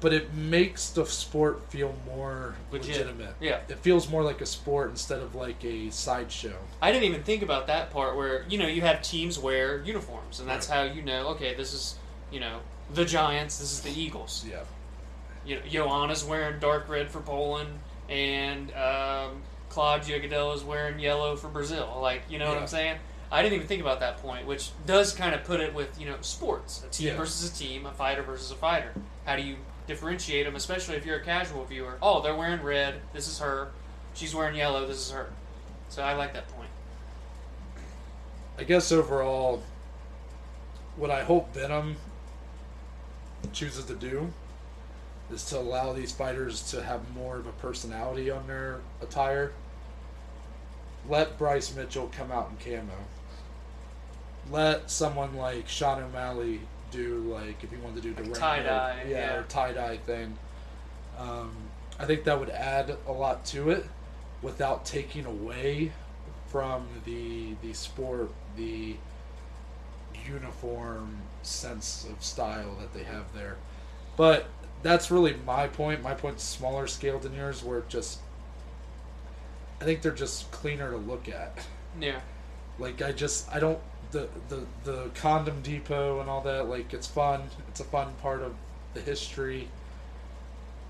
but it makes the sport feel more Legit. legitimate Yeah. it feels more like a sport instead of like a sideshow I didn't even think about that part where, you know, you have teams wear uniforms, and that's how you know, okay, this is, you know, the Giants, this is the Eagles. yeah You know, Joanna's wearing dark red for Poland, and um, Claudia is wearing yellow for Brazil. Like, you know what I'm saying? I didn't even think about that point, which does kind of put it with, you know, sports. A team Yeah. versus a team, a fighter versus a fighter. How do you differentiate them, especially if you're a casual viewer? Oh, they're wearing red, this is her. She's wearing yellow, this is her. So I like that point. I guess overall, what I hope Venum chooses to do is to allow these fighters to have more of a personality on their attire. Let Bryce Mitchell come out in camo. Let someone like Sean O'Malley do like if he wanted to do the rainbow- tie-dye, yeah, yeah. or tie dye thing. Um, I think that would add a lot to it without taking away from the the sport the uniform sense of style that they have there. But that's really my point. My point's smaller scale than yours, where it just I think they're just cleaner to look at. Yeah. Like I just I don't the the the condom depot and all that like it's fun. It's a fun part of the history.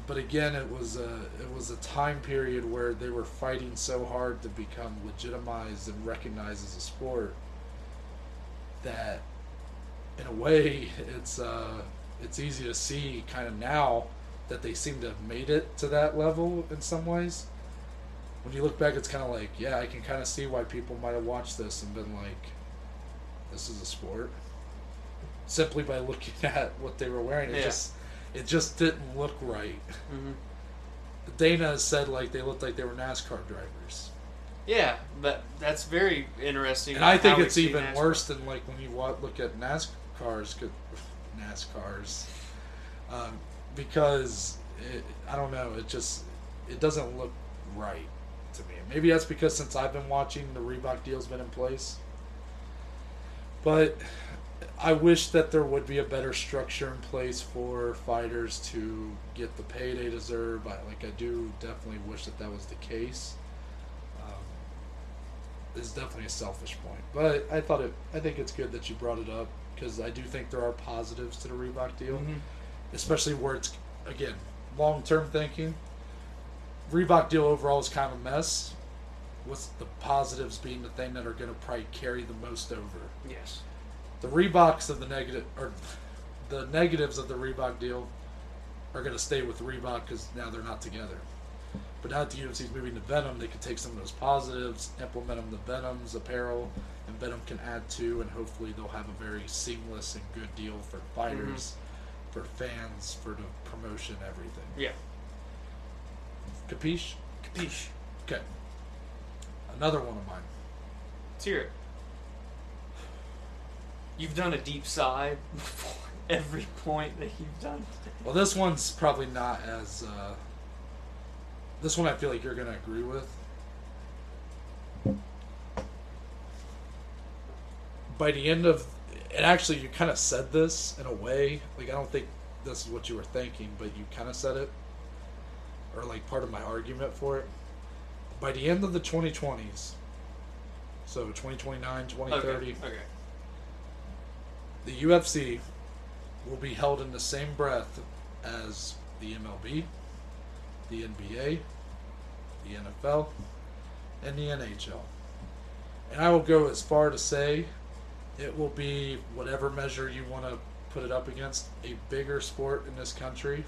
but again, it was a it was a time period where they were fighting so hard to become legitimized and recognized as a sport that, in a way, it's uh, it's easy to see kind of now that they seem to have made it to that level in some ways. When you look back, it's kind of like, yeah, I can kind of see why people might have watched this and been like, "This is a sport." Simply by looking at what they were wearing, it Yeah. just it just didn't look right. hmm Dana said like they looked like they were NASCAR drivers, Yeah, but that's very interesting. and I think it's even NASCAR. worse than like when you look at NASCARs, NASCARs, um, because it, I don't know, it just it doesn't look right to me. Maybe that's because since I've been watching, the Reebok deal's been in place, but I wish that there would be a better structure in place for fighters to get the pay they deserve. I, like I do definitely wish that that was the case. Um, it's definitely a selfish point, but I thought it. I think it's good that you brought it up because I do think there are positives to the Reebok deal, Mhm. especially where it's again long term thinking. Reebok deal overall is kind of a mess. What's the positives being the thing that are going to probably carry the most over? Yes. the Reeboks of the negative or the negatives of the Reebok deal are going to stay with Reebok because now they're not together. But now that the UFC is moving to Venum, they can take some of those positives, implement them to Venum's apparel, and Venum can add to, and hopefully they'll have a very seamless and good deal for fighters, mm-hmm. for fans, for the promotion, everything. Yeah. Capiche? Capiche. Okay. Another one of mine. Let's hear it. You've done a deep sigh before every point that you've done. Well, this one's probably not as. Uh, this one I feel like you're going to agree with. By the end of. And actually, you kind of said this in a way. Like, I don't think this is what you were thinking, but you kind of said it. Or, like, part of my argument for it. By the end of the 2020s, so 2029, 2030, Okay. okay. The UFC will be held in the same breath as the MLB, the NBA, the NFL, and the NHL. And I will go as far to say it will be whatever measure you want to put it up against a bigger sport in this country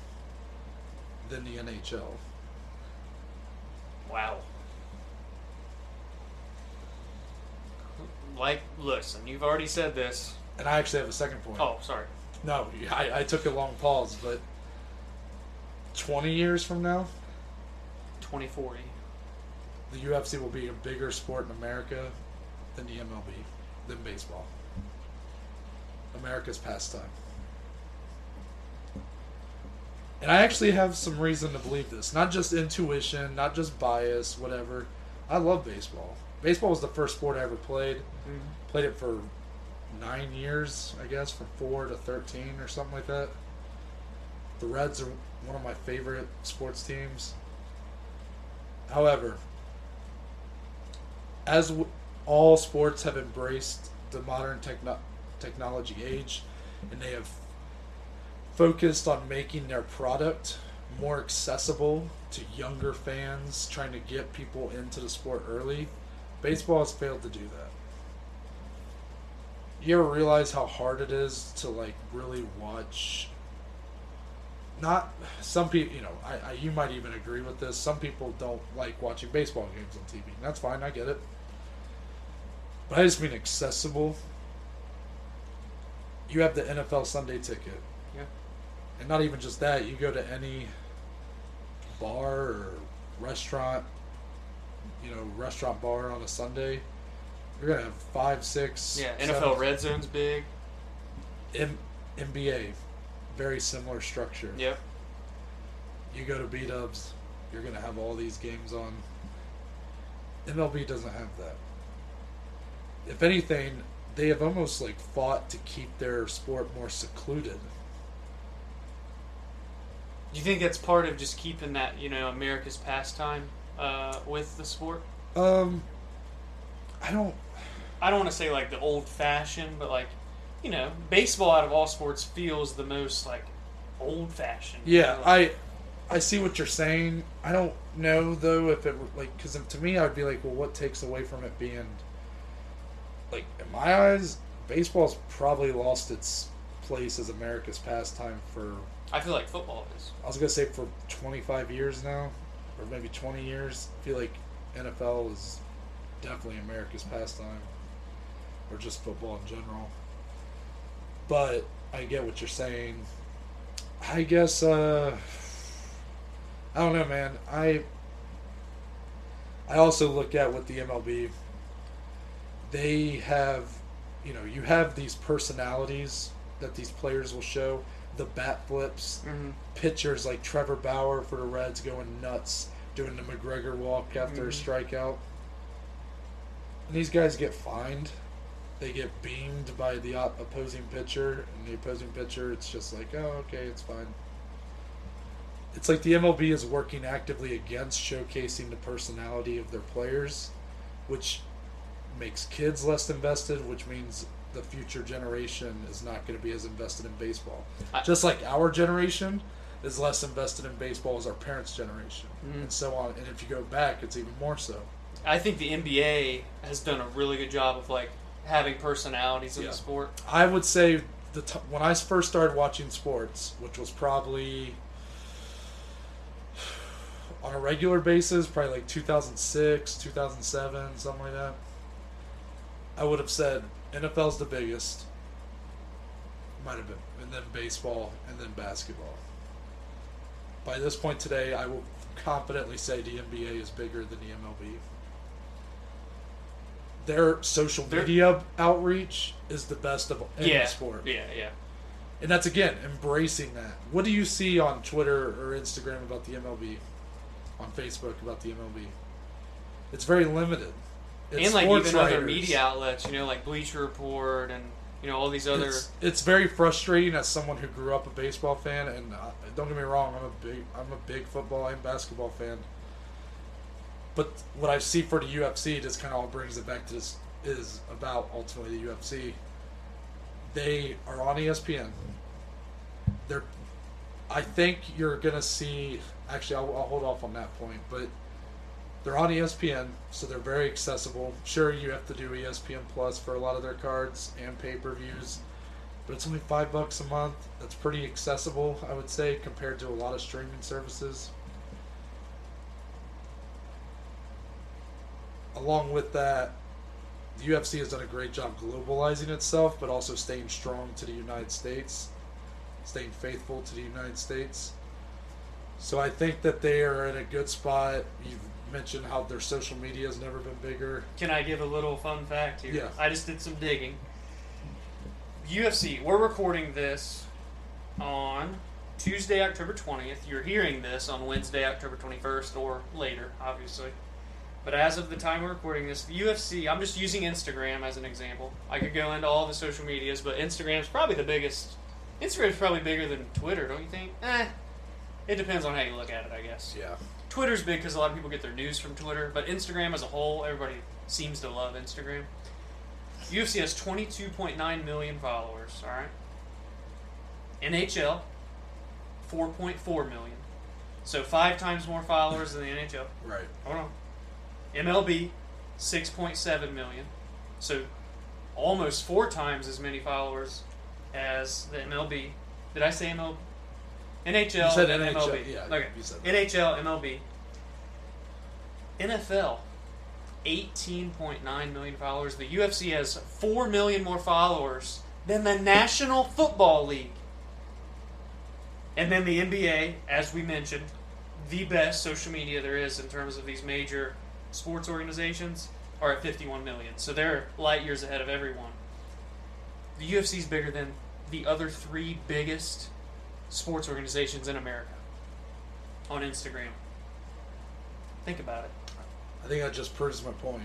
than the NHL. Wow. Like, listen, you've already said this. And I actually have a second point. Oh, sorry. No, I, I took a long pause, but 20 years from now, 2040. the UFC will be a bigger sport in America than the MLB, than baseball. America's pastime. And I actually have some reason to believe this. Not just intuition, not just bias, whatever. I love baseball. Baseball was the first sport I ever played. Mm-hmm. Played it for nine years, I guess, from four to 13 or something like that. The Reds are one of my favorite sports teams. However, as w- all sports have embraced the modern techno- technology age and they have focused on making their product more accessible to younger fans, trying to get people into the sport early, baseball has failed to do that. You ever realize how hard it is to like really watch? Not some people you know I, I you might even agree with this. Some people don't like watching baseball games on tv that's fine i get it. But i just mean accessible. You have the nfl sunday ticket. Yeah. and not even just that you go to any bar or restaurant you know restaurant bar on a sunday you're gonna have five six Yeah, seven- NFL Red Zone's big. M- nba very similar structure Yep. you go to B Dubs, you're gonna have all these games on. MLB doesn't have that. If anything, they have almost like fought to keep their sport more secluded. Do you think that's part of just keeping that, you know, America's pastime uh, with the sport? Um, I don't. I don't want to say like the old fashioned, but like, you know, baseball out of all sports feels the most like old fashioned. Yeah, I, I see what you're saying. I don't know though if it were like because to me I'd be like, well, what takes away from it being like in my eyes, baseball's probably lost its place as America's pastime for I feel like football is. I was gonna say for 25 years now, or maybe 20 years. I feel like NFL is definitely America's pastime, or just football in general. But I get what you're saying. I guess uh, I don't know, man. I I also look at what the MLB. They have, you know, you have these personalities that these players will show. The bat flips, Mm-hmm. pitchers like Trevor Bauer for the Reds going nuts, doing the McGregor walk after a Mhm. strikeout. And these guys get fined. They get beamed by the op- opposing pitcher, and the opposing pitcher, it's just like, oh, okay, it's fine. It's like the MLB is working actively against showcasing the personality of their players, which makes kids less invested, which means the future generation is not going to be as invested in baseball. I- Just like our generation is less invested in baseball as our parents' generation, Mhm. and so on. And if you go back, it's even more so. I think the NBA has done a really good job of like having personalities in Yeah. the sport. I would say the t- when I first started watching sports, which was probably on a regular basis, probably like 2006, 2007, something like that. I would have said NFL's the biggest. Might have been, and then baseball, and then basketball. By this point today, I will confidently say the NBA is bigger than the MLB. Their social They're- media outreach is the best of any yeah, sport. yeah, yeah. And that's again embracing that. What do you see on Twitter or Instagram about the MLB? On Facebook about the MLB? It's very limited. It's and like even other media outlets, you know, like Bleacher Report and you know all these other. It's, it's very frustrating as someone who grew up a baseball fan, and uh, don't get me wrong, I'm a big I'm a big football and basketball fan. But what I see for the UFC just kind of all brings it back to this is about ultimately the UFC. They are on ESPN. They're, I think you're gonna see. Actually, I'll, I'll hold off on that point, but they're on ESPN, so they're very accessible. Sure, you have to do ESPN Plus for a lot of their cards and pay per views, but it's only five bucks a month. That's pretty accessible, I would say, compared to a lot of streaming services. Along with that, the UFC has done a great job globalizing itself, but also staying strong to the United States, staying faithful to the United States. So I think that they are in a good spot. You've mentioned how their social media has never been bigger. Can I give a little fun fact here? Yeah. I just did some digging. UFC, we're recording this on Tuesday, October 20th. You're hearing this on Wednesday, October 21st, or later, obviously. But as of the time we're recording this, the UFC, I'm just using Instagram as an example. I could go into all the social medias, but Instagram's probably the biggest. Instagram's probably bigger than Twitter, don't you think? Eh. It depends on how you look at it, I guess. Yeah. Twitter's big because a lot of people get their news from Twitter, but Instagram as a whole, everybody seems to love Instagram. UFC has 22.9 million followers, alright? NHL, 4.4 million. So five times more followers than the NHL. Right. Hold on. MLB, 6.7 million. So almost four times as many followers as the MLB. Did I say MLB? NHL You said NHL, MLB. yeah, Okay. you said that. NHL, MLB. NFL, 18.9 million followers. The UFC has 4 million more followers than the National Football League. And then the NBA, as we mentioned, the best social media there is in terms of these major sports organizations are at 51 million. So they're light years ahead of everyone. The UFC is bigger than the other three biggest sports organizations in America on Instagram. Think about it. I think that just proves my point.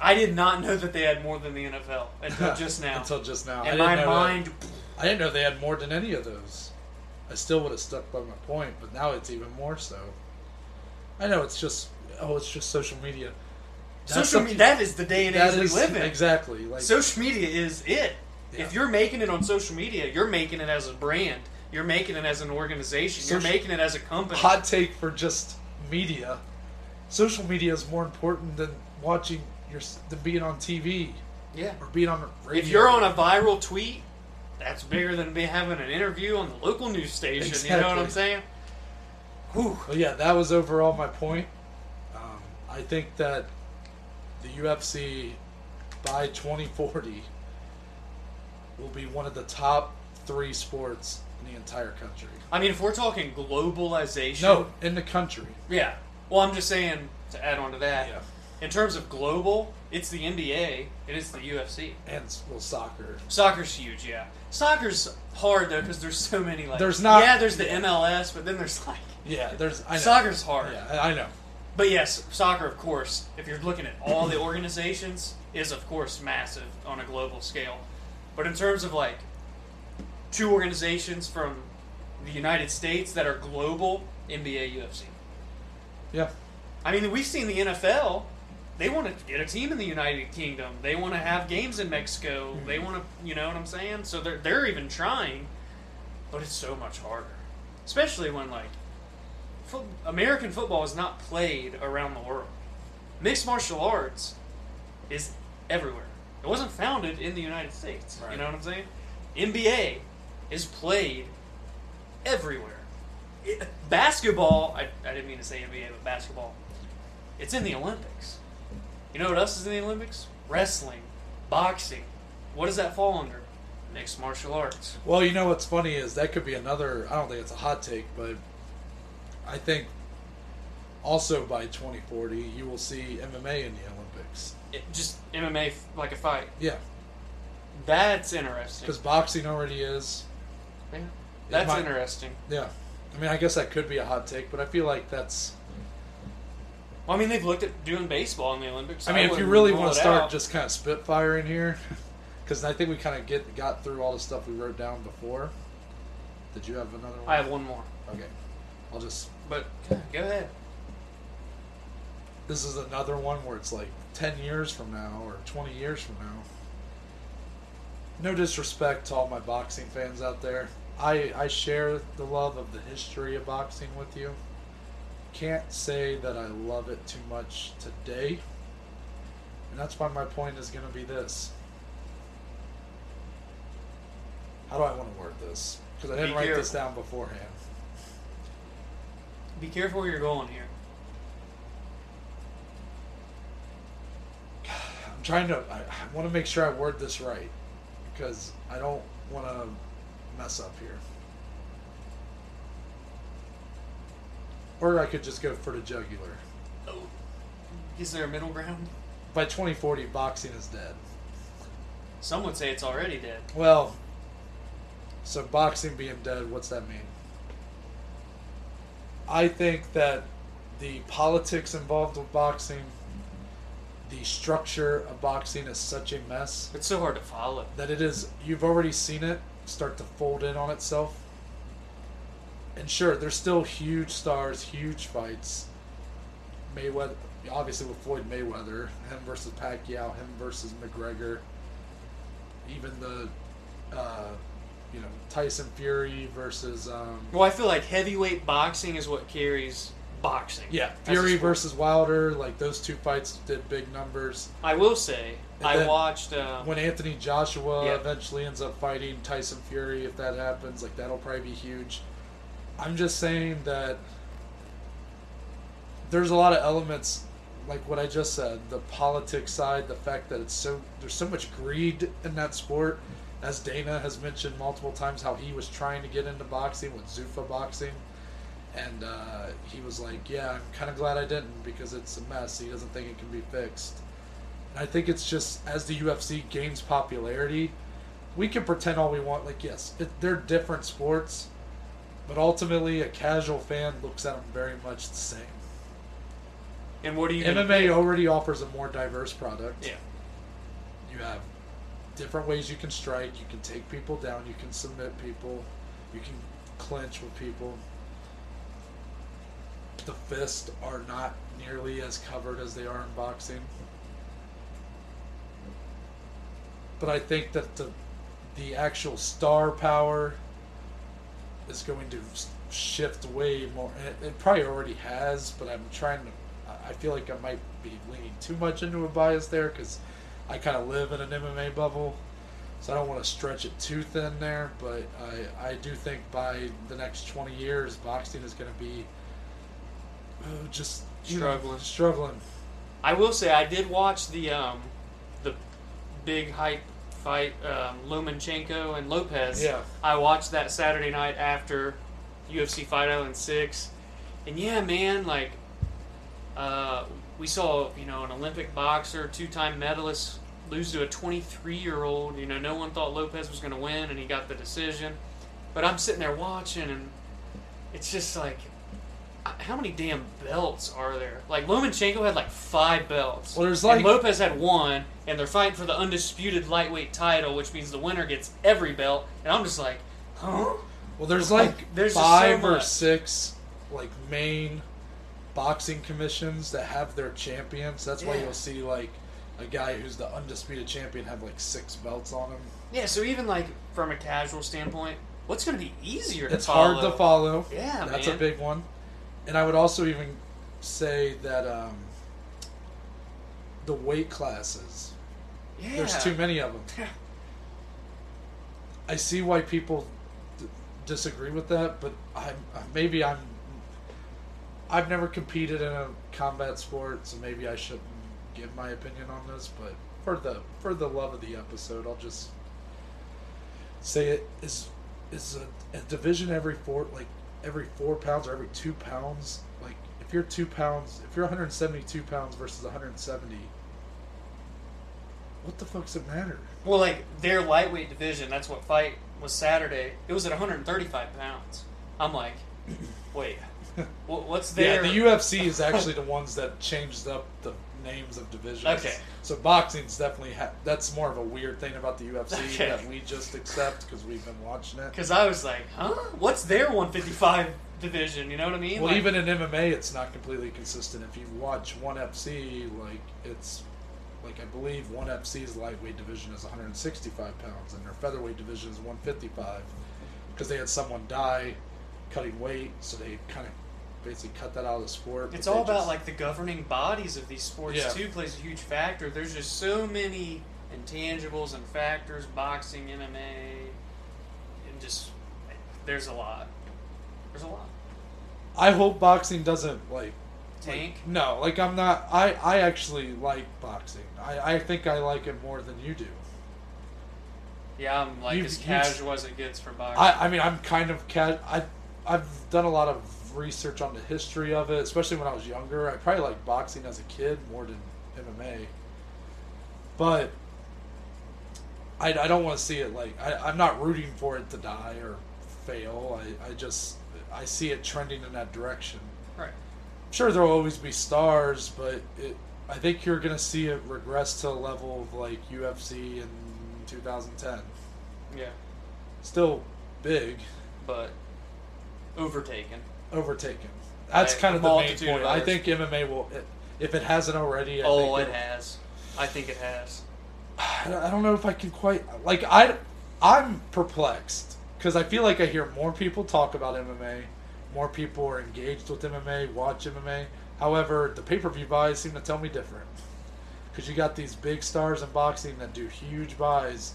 I did not know that they had more than the NFL until just now. Until just now. I my know that- mind, I didn't know they had more than any of those. I still would have stuck by my point, but now it's even more so. I know it's just oh, it's just social media. That's social media, that is the day and age we live in. exactly like Social media is it. Yeah. If you're making it on social media, you're making it as a brand. You're making it as an organization. You're making it as a company. Hot take for just media. Social media is more important than watching your than being on TV yeah. or being on radio. If you're on a viral tweet, that's bigger than me having an interview on the local news station. You know what I'm saying? Whew. Well, yeah, that was overall my point. I think that the UFC by 2040 will be one of the top three sports in the entire country. I mean, if we're talking globalization. No, in the country. Yeah. Well, I'm just saying to add on to that. Yeah. In terms of global, it's the NBA and it's the UFC. And well, soccer. Soccer's huge, yeah. Soccer's hard though because there's so many like. There's not- Yeah, there's the yeah. MLS, but then there's like. Yeah, there's. I know. Soccer's hard. Yeah, I know. But yes, soccer, of course, if you're looking at all the organizations, is of course massive on a global scale. But in terms of like two organizations from the United States that are global, NBA, UFC. Yeah. I mean, we've seen the NFL. They want to get a team in the United Kingdom. They want to have games in Mexico. Mm-hmm. They want to, you know what I'm saying? So they're they're even trying, but it's so much harder, especially when like fo- American football is not played around the world. Mixed martial arts is everywhere. It wasn't founded in the United States. Right. You know what I'm saying? NBA is played everywhere. It- basketball, I, I didn't mean to say NBA, but basketball, it's in the Olympics. You know what else is in the Olympics? Wrestling, boxing. What does that fall under? Mixed martial arts. Well, you know what's funny is that could be another. I don't think it's a hot take, but I think also by 2040 you will see MMA in the Olympics. It, just MMA like a fight. Yeah, That's interesting. because boxing already is. Yeah. That's might- interesting. Yeah, I mean, I guess that could be a hot take, but I feel like that's. Well, I mean, they've looked at doing baseball in the Olympics. I mean, if you really want to start out. just kind of spitfiring here, because I think we kind of get got through all the stuff we wrote down before. Did you have another one? I have one more, Okay, I'll just. But go ahead. This is another one where it's like ten years from now or twenty years from now. No disrespect to all my boxing fans out there. I I share the love of the history of boxing with you. Can't say that I love it too much today. And that's why my point is going to be this. How do I want to word this? Because I didn't Be write this down beforehand. Be careful where you're going here. I'm trying to. I, I want to make sure I word this right because I don't want to mess up here. Or I could just go for the jugular. Oh, is there a middle ground? By 2040, boxing is dead. Some would say it's already dead. Well, so boxing being dead, what's that mean? I think that the politics involved with boxing, the structure of boxing is such a mess. It's so hard to follow. that it is you've already seen it start to fold in on itself and sure there's still huge stars huge fights mayweather obviously with floyd mayweather him versus pacquiao him versus mcgregor even the uh, you know tyson fury versus um, Well, I feel like heavyweight boxing is what carries boxing. yeah fury versus wilder like those two fights did big numbers I will say, And I watched. Uh, when Anthony Joshua Yeah. eventually ends up fighting Tyson Fury, if that happens, like that'll probably be huge. I'm just saying that there's a lot of elements, like what I just said, the politics side, the fact that it's so there's so much greed in that sport. As Dana has mentioned multiple times, how he was trying to get into boxing with Zuffa boxing, and uh, he was like, "Yeah, I'm kind of glad I didn't because it's a mess. He doesn't think it can be fixed." And I think it's just as the UFC gains popularity, we can pretend all we want. Like, yes, it, they're different sports, but ultimately, a casual fan looks at them very much the same. and what do you? MMA already offers a more diverse product. Yeah. You have different ways you can strike. You can take people down. You can submit people. You can clinch with people. The fists are not nearly as covered as they are in boxing. But I think that the the actual star power is going to shift way more. It, it probably already has, but I'm trying to. I- I feel like I might be leaning too much into a bias there because I kind of live in an MMA bubble, so I don't want to stretch it too thin there. But I I do think by the next 20 years, boxing is going to be uh, just you know, Struggling. struggling. I will say I did watch the um, the big hype fight um, Lomachenko and Lopez. Yeah. I watched that Saturday night after UFC Fight Island six, and yeah, man, like uh, we saw you know an Olympic boxer, two time medalist lose to a 23 year old. You know, no one thought Lopez was going to win, and he got the decision. But I'm sitting there watching, and it's just like. How many damn belts are there? Like Lomachenko had like five belts. Well, there's And like- Lopez had one, and they're fighting for the undisputed lightweight title, which means the winner gets every belt. And I'm just like, huh? Well, there's like There's just so five or six like main boxing commissions that have their champions. That's why Yeah. you'll see like a guy who's the undisputed champion have like six belts on him. Yeah. So even like from a casual standpoint, what's going to be easier to It's follow? hard to follow. Yeah, that's man. a big one. And I would also even say that um, the weight classes. Yeah. There's too many of them. Yeah. I see why people d- disagree with that, but I'm maybe I'm I've never competed in a combat sport, so maybe I shouldn't give my opinion on this. But for the for the love of the episode, I'll just say it is is a, a division every four like every four pounds or every two pounds. Like if you're two pounds, if you're 172 pounds versus 170, what the fuck's it matter? Well, like their lightweight division, that's what fight was Saturday. It was at 135 pounds. I'm like, wait, wh- what's their? Yeah, the UFC is actually the ones that changed up the names of divisions. Okay. So boxing's definitely ha- that's more of a weird thing about the UFC Okay. that we just accept because we've been watching it. Because I was like, huh? What's their 155 division? You know what I mean? Well, Like- even in MMA, it's not completely consistent. If you watch ONE FC, like it's like I believe ONE FC's lightweight division is 165 pounds, and their featherweight division is 155 because they had someone die cutting weight, so they kind of basically cut that out of the sport. It's all about just- like the governing bodies of these sports Yeah. too plays a huge factor. There's just so many intangibles and factors. Boxing, MMA, and just there's a lot. There's a lot. I hope boxing doesn't like Tank. Like, no, like I'm not. I I actually like boxing. I I think I like it more than you do. Yeah, I'm like You've- as you've- casual as it gets for boxing. I I mean I'm kind of ca- I I've done a lot of research on the history of it, especially when I was younger. I probably liked boxing as a kid more than MMA. But I, I don't want to see it like I, I'm not rooting for it to die or fail. I, I just I see it trending in that direction. right. sure there'll always be stars, but it, I think you're gonna see it regress to a level of like UFC in 2010. Yeah, Still big, but overtaken. Overtaken. That's By kind of the main point. I think MMA will, if it hasn't already. I oh, think it has. I think it has. I don't know if I can quite like I. I'm perplexed because I feel like I hear more people talk about MMA, more people are engaged with MMA, watch MMA. However, the pay per view buys seem to tell me different. Because you got these big stars in boxing that do huge buys,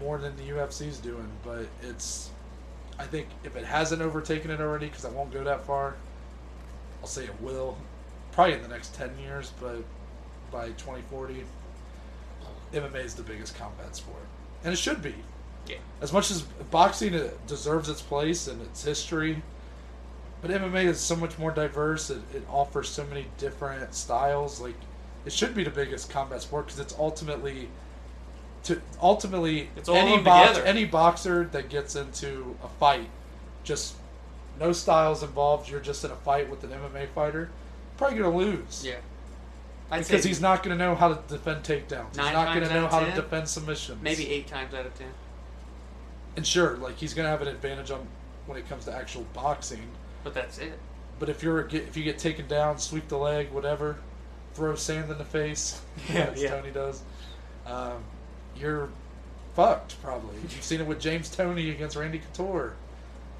more than the UFC's doing. But it's, I think if it hasn't overtaken it already, because I won't go that far, I'll say it will. Probably in the next ten years, but by 2040, MMA is the biggest combat sport, and it should be. Yeah. As much as boxing deserves its place and its history, but MMA is so much more diverse. It, it offers so many different styles. Like, it should be the biggest combat sport because it's ultimately, to ultimately It's any box, any boxer that gets into a fight, just no styles involved. You're just in a fight with an MMA fighter, probably gonna lose. Yeah. I'd Because he's not going to know how to defend takedowns. He's not going to know how to defend submissions. maybe eight times out of ten. And sure, like he's going to have an advantage on when it comes to actual boxing. But that's it. But if you're if you get taken down, sweep the leg, whatever, throw sand in the face, Yeah, as yeah. Tony does, um, you're fucked. Probably you've seen it with James Toney against Randy Couture.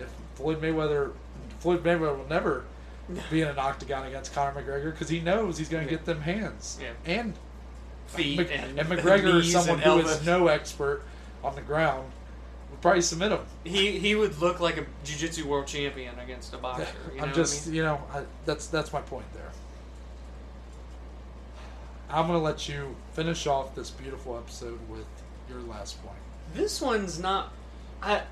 if Floyd Mayweather, Floyd Mayweather will never be in an octagon against Conor McGregor because he knows he's going to Yeah. get them hands Yeah. and Feet Mc- and, and McGregor is someone who is no expert on the ground. Would probably submit him. He he would look like a jiu-jitsu world champion against a boxer. You I'm what just, I mean? you know, I, that's that's my point there. I'm gonna let you finish off this beautiful episode with your last point. This one's not. I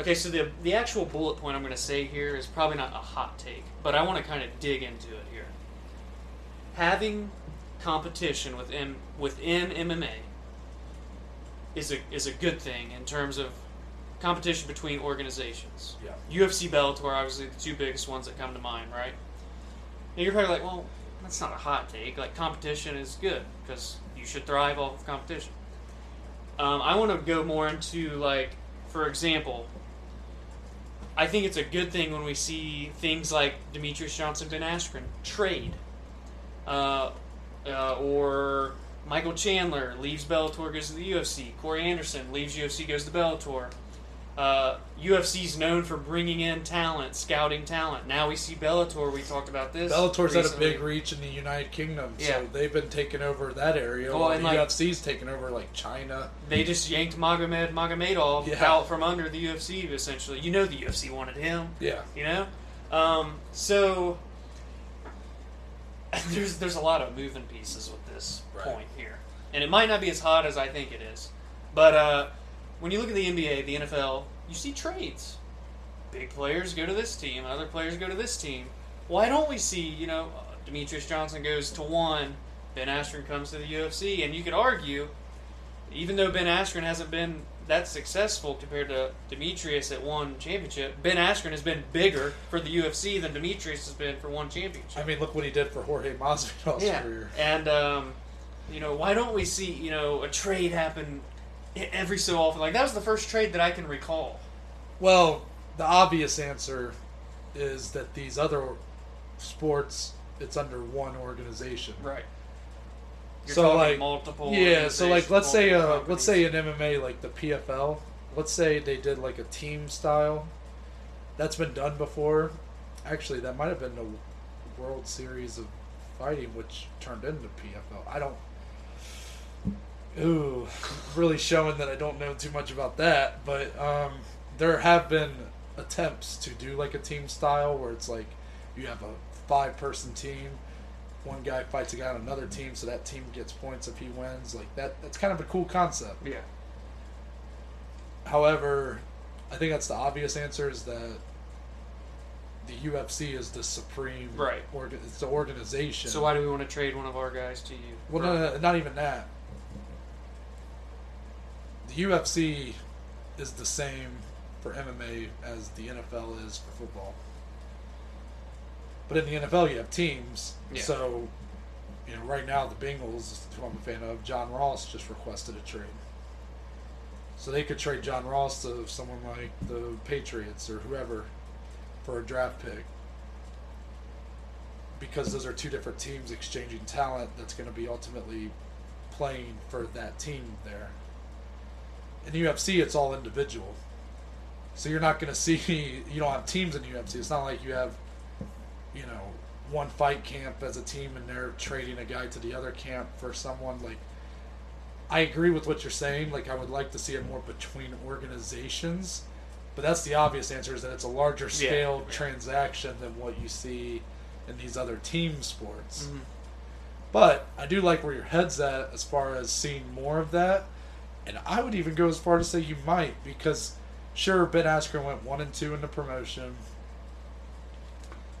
okay. So the the actual bullet point I'm going to say here is probably not a hot take, but I want to kind of dig into it here. Having competition within within MMA is a is a good thing in terms of competition between organizations. Yeah. UFC, Bellator, obviously the two biggest ones that come to mind, right? And you're probably like, well, that's not a hot take. Like competition is good because you should thrive off of competition. Um, I want to go more into like, for example, I think it's a good thing when we see things like Demetrious Johnson, Ben Askren trade, uh, uh, or Michael Chandler leaves Bellator, goes to the UFC. Corey Anderson leaves UFC, goes to Bellator. Uh, UFC's known for bringing in talent, scouting talent. Now we see Bellator. We talked about this. Bellator's had a big reach in the United Kingdom, Yeah. so they've been taking over that area. Well, and the like- UFC's taken over like China. They just yanked Magomed Magomedov Yeah. out from under the UFC. Essentially, you know the UFC wanted him. Yeah, You know, um, so there's there's a lot of moving pieces with this Right. point here, and it might not be as hot as I think it is. But uh, when you look at the NBA, the NFL, you see trades. Big players go to this team, other players go to this team. Why don't we see, you know, Demetrious Johnson goes to one, Ben Askren comes to the UFC, and you could argue, even though Ben Askren hasn't been that successful compared to Demetrious at one championship, Ben Askren has been bigger for the UFC than Demetrious has been for one championship. I mean, look what he did for Jorge Masvidal's yeah, career. and um, you know, why don't we see you know a trade happen every so often? Like that was the first trade that I can recall. Well, the obvious answer is that these other sports, it's under one organization. Right. You're So, like, multiple. Yeah, so like let's say uh let's say companies. in MMA like the PFL, let's say they did like a team style. That's been done before. Actually, that might have been the World Series of Fighting which turned into PFL. I don't Ooh, really showing that I don't know too much about that, but um there have been attempts to do like a team style where it's like you have a five person team one guy fights a guy on another team, so that team gets points if he wins. Like that, that's kind of a cool concept. Yeah. However, I think that's the obvious answer is that the UFC is the supreme Right. Orga, it's the organization. So why do we want to trade one of our guys to you? Well, no, no, not even that. The UFC is the same for MMA as the NFL is for football. But in the NFL, you have teams. Yeah. So, you know, right now the Bengals, who I'm a fan of, John Ross just requested a trade. So they could trade John Ross to someone like the Patriots or whoever for a draft pick. Because those are two different teams exchanging talent that's going to be ultimately playing for that team there. In UFC, it's all individual. So you're not going to see, you don't have teams in UFC. It's not like you have, you know, one fight camp as a team and they're trading a guy to the other camp for someone. Like, I agree with what you're saying. Like, I would like to see it more between organizations. But that's the obvious answer is that it's a larger scale yeah. transaction than what you see in these other team sports. Mhm. But I do like where your head's at as far as seeing more of that. And I would even go as far to say you might, because sure, Ben Askren went one and two in the promotion.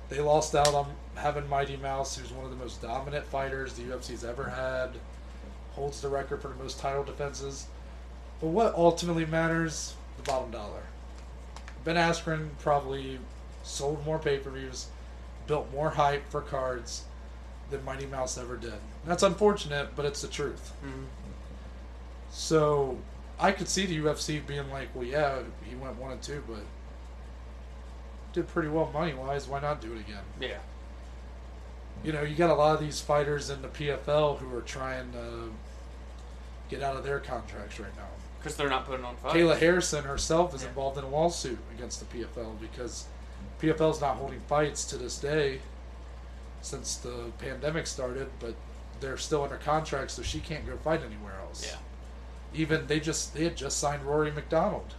They lost out on having Mighty Mouse, who's one of the most dominant fighters the UFC's ever had, holds the record for the most title defenses. But what ultimately matters, the bottom dollar. Ben Askren probably sold more pay per views, built more hype for cards than Mighty Mouse ever did. That's unfortunate, but it's the truth. Mhm. So I could see the UFC being like, well, yeah, he went one and two, but did pretty well money wise. Why not do it again? Yeah. You know, you got a lot of these fighters in the PFL who are trying to get out of their contracts right now. because they're not putting on fights. Kayla Harrison herself is Yeah. involved in a lawsuit against the PFL because PFL is not holding fights to this day since the pandemic started, but they're still under contract, so she can't go fight anywhere else. Yeah. Even they just they had just signed Rory MacDonald,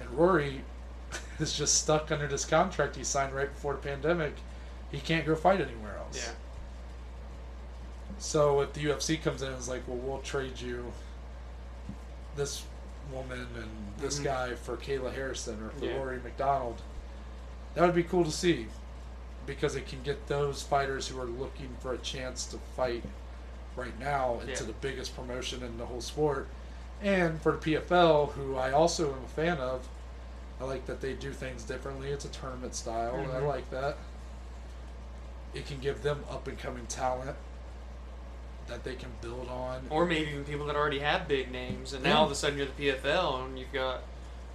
and Rory is just stuck under this contract he signed right before the pandemic. He can't go fight anywhere else. Yeah. So if the UFC comes in and is like, well, we'll trade you this woman and this Mhm. guy for Kayla Harrison or for Yeah. Rory MacDonald, that would be cool to see because it can get those fighters who are looking for a chance to fight right now into Yeah. the biggest promotion in the whole sport. And for the PFL, who I also am a fan of, I like that they do things differently. It's a tournament style. and I like that. It can give them up and coming talent that they can build on. Or maybe even people that already have big names, and now all of a sudden you're the PFL and you've got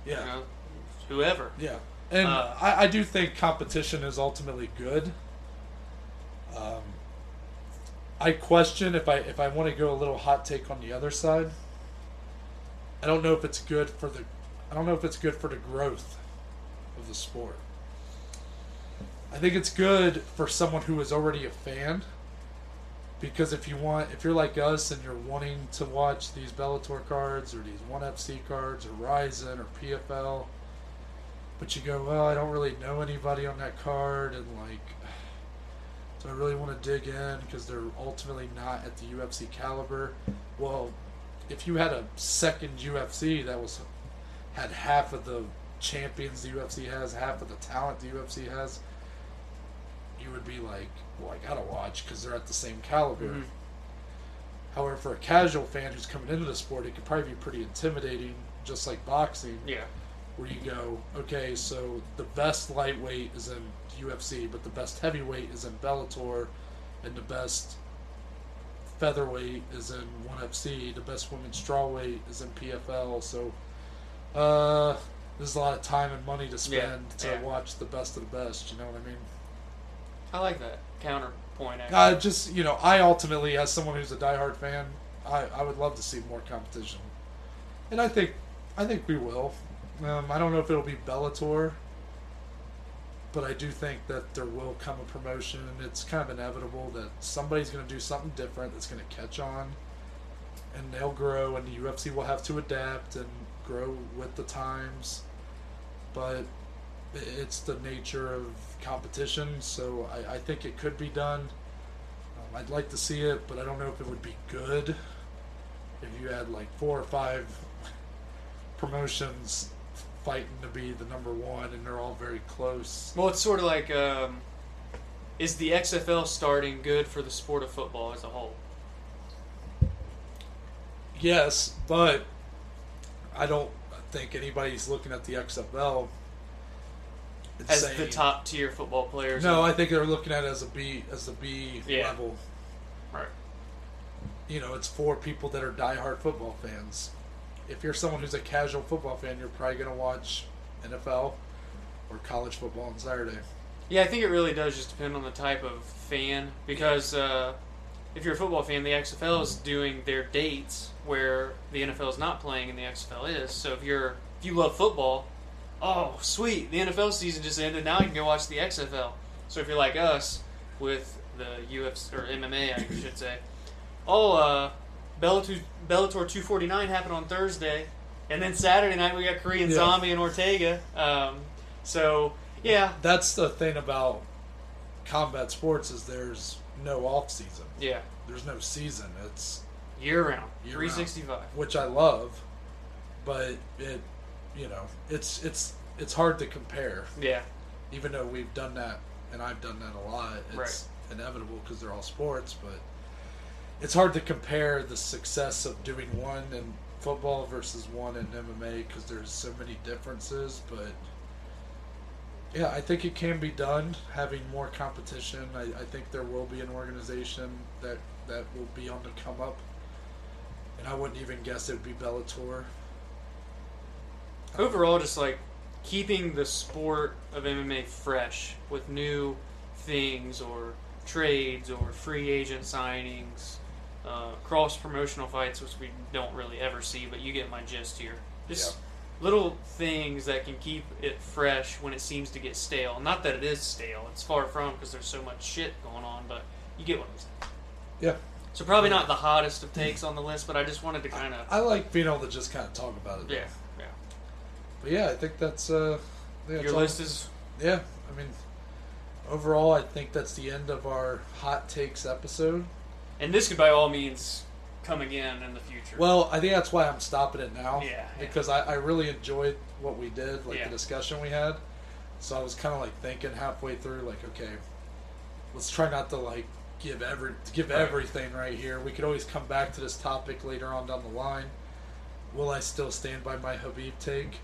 yeah. you know whoever. Yeah, and Uh, I, I do think competition is ultimately good. Um, I question if I if I want to go a little hot take on the other side. I don't know if it's good for the, I don't know if it's good for the growth of the sport. I think it's good for someone who is already a fan. Because if you want, if you're like us and you're wanting to watch these Bellator cards or these One FC cards or Rizin or PFL, but you go, well, I don't really know anybody on that card, and like, do I really want to dig in because they're ultimately not at the UFC caliber? Well, if you had a second UFC that was had half of the champions the UFC has, half of the talent the UFC has, you would be like, well, I gotta watch because they're at the same caliber. Mhm. However, for a casual fan who's coming into the sport, it could probably be pretty intimidating, just like boxing Yeah. where you go, okay, so the best lightweight is in UFC, but the best heavyweight is in Bellator, and the best featherweight is in ONE FC, the best women's strawweight is in PFL. So, uh, there's a lot of time and money to spend to yeah. watch the best of the best. You know what I mean? I like that counterpoint. Actually. Uh, just you know, I ultimately, as someone who's a diehard fan, I, I would love to see more competition, and I think I think we will. Um, I don't know if it'll be Bellator, but I do think that there will come a promotion. It's kind of inevitable that somebody's going to do something different that's going to catch on, and they'll grow, and the UFC will have to adapt and grow with the times. But it's the nature of competition, so I, I think it could be done. Um, I'd like to see it, but I don't know if it would be good if you had like four or five promotions fighting to be the number one, and they're all very close. Well, it's sort of like, um, is the XFL starting good for the sport of football as a whole? Yes, but I don't think anybody's looking at the XFL As saying, the top tier football players? No, I think they're looking at it as a B as the B Yeah. level. Right. You know, it's for people that are diehard football fans. If you're someone who's a casual football fan, you're probably going to watch NFL or college football on Saturday. Yeah, I think it really does just depend on the type of fan because uh, if you're a football fan, the XFL is doing their dates where the NFL is not playing and the XFL is. So if you're if you love football, oh sweet, the NFL season just ended. Now you can go watch the XFL. So if you're like us with the UFC or MMA, I should say, oh, uh, Bellator Bellator 249 happened on Thursday, and then Saturday night we got Korean Yeah. Zombie and Ortega. Um, so yeah, That's the thing about combat sports is there's no off season. yeah. There's no season. It's Year round, Year three sixty five. which I love, but it, you know, it's it's it's hard to compare. Yeah, Even though we've done that, and I've done that a lot. It's inevitable because they're all sports, but it's hard to compare the success of doing one in football versus one in MMA because there's so many differences. But yeah, I think it can be done. Having more competition, I, I think there will be an organization that that will be on the come up. And I wouldn't even guess it would be Bellator. overall, just like keeping the sport of MMA fresh with new things or trades or free agent signings. Uh, cross promotional fights, which we don't really ever see, but you get my gist here. Just little things that can keep it fresh when it seems to get stale. Not that it is stale; it's far from because there's so much shit going on. But you get what I'm saying. Yeah. So probably not the hottest of takes on the list, but I just wanted to kind of I like being able to just kind of talk about it. yeah, yeah. But yeah, I think that's uh, I think that's Your all- list is Yeah, I mean, overall, I think that's the end of our hot takes episode. And this could by all means come again in the future. Well, I think that's why I'm stopping it now. Yeah, yeah. Because I, I really enjoyed what we did, like Yeah. the discussion we had. So I was kind of like thinking halfway through, like, okay, let's try not to like give every give Right. everything right here. We could always come back to this topic later on down the line. Will I still stand by my Khabib take?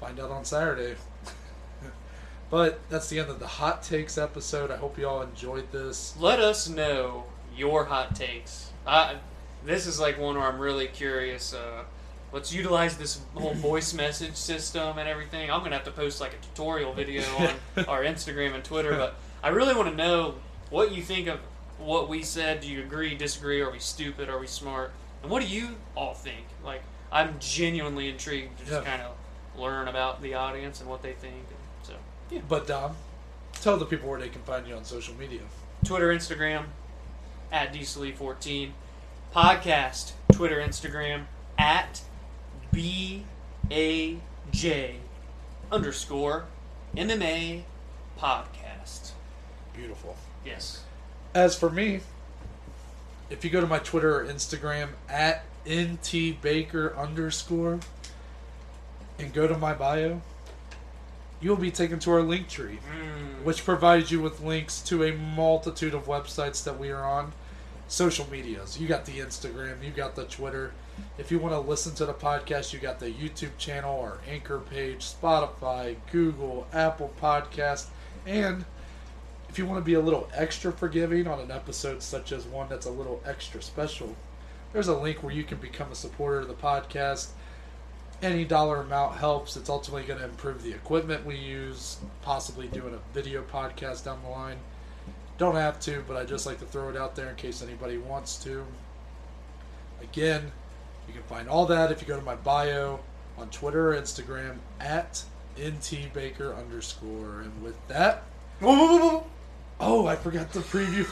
Find out on Saturday. but that's the end of the hot takes episode. I hope you all enjoyed this. Let us know your hot takes. I, this is like one where I'm really curious. Uh, let's utilize this whole voice message system and everything. I'm gonna have to post like a tutorial video on our Instagram and Twitter, but I really want to know what you think of what we said. Do you agree, disagree? Are we stupid? Are we smart? And what do you all think? Like, I'm genuinely intrigued to just Yeah. kind of learn about the audience and what they think. So, yeah. But Dom, tell the people where they can find you on social media. Twitter, Instagram, at DSLE14. Podcast, Twitter, Instagram, at BAJ underscore MMA podcast. Beautiful. Yes. As for me, if you go to my Twitter or Instagram at ntbaker underscore and go to my bio, you'll be taken to our link tree, Mm. which provides you with links to a multitude of websites that we are on. Social medias. You got the Instagram, you got the Twitter. If you want to listen to the podcast, you got the YouTube channel, or Anchor page, Spotify, Google, Apple Podcast, and if you want to be a little extra forgiving on an episode such as one that's a little extra special, there's a link where you can become a supporter of the podcast. Any dollar amount helps. It's ultimately going to improve the equipment we use, possibly doing a video podcast down the line. Don't have to, but I just like to throw it out there in case anybody wants to. Again, you can find all that if you go to my bio on Twitter or Instagram at ntbaker underscore. And with that, Whoa, whoa, whoa, whoa. oh, I forgot the preview.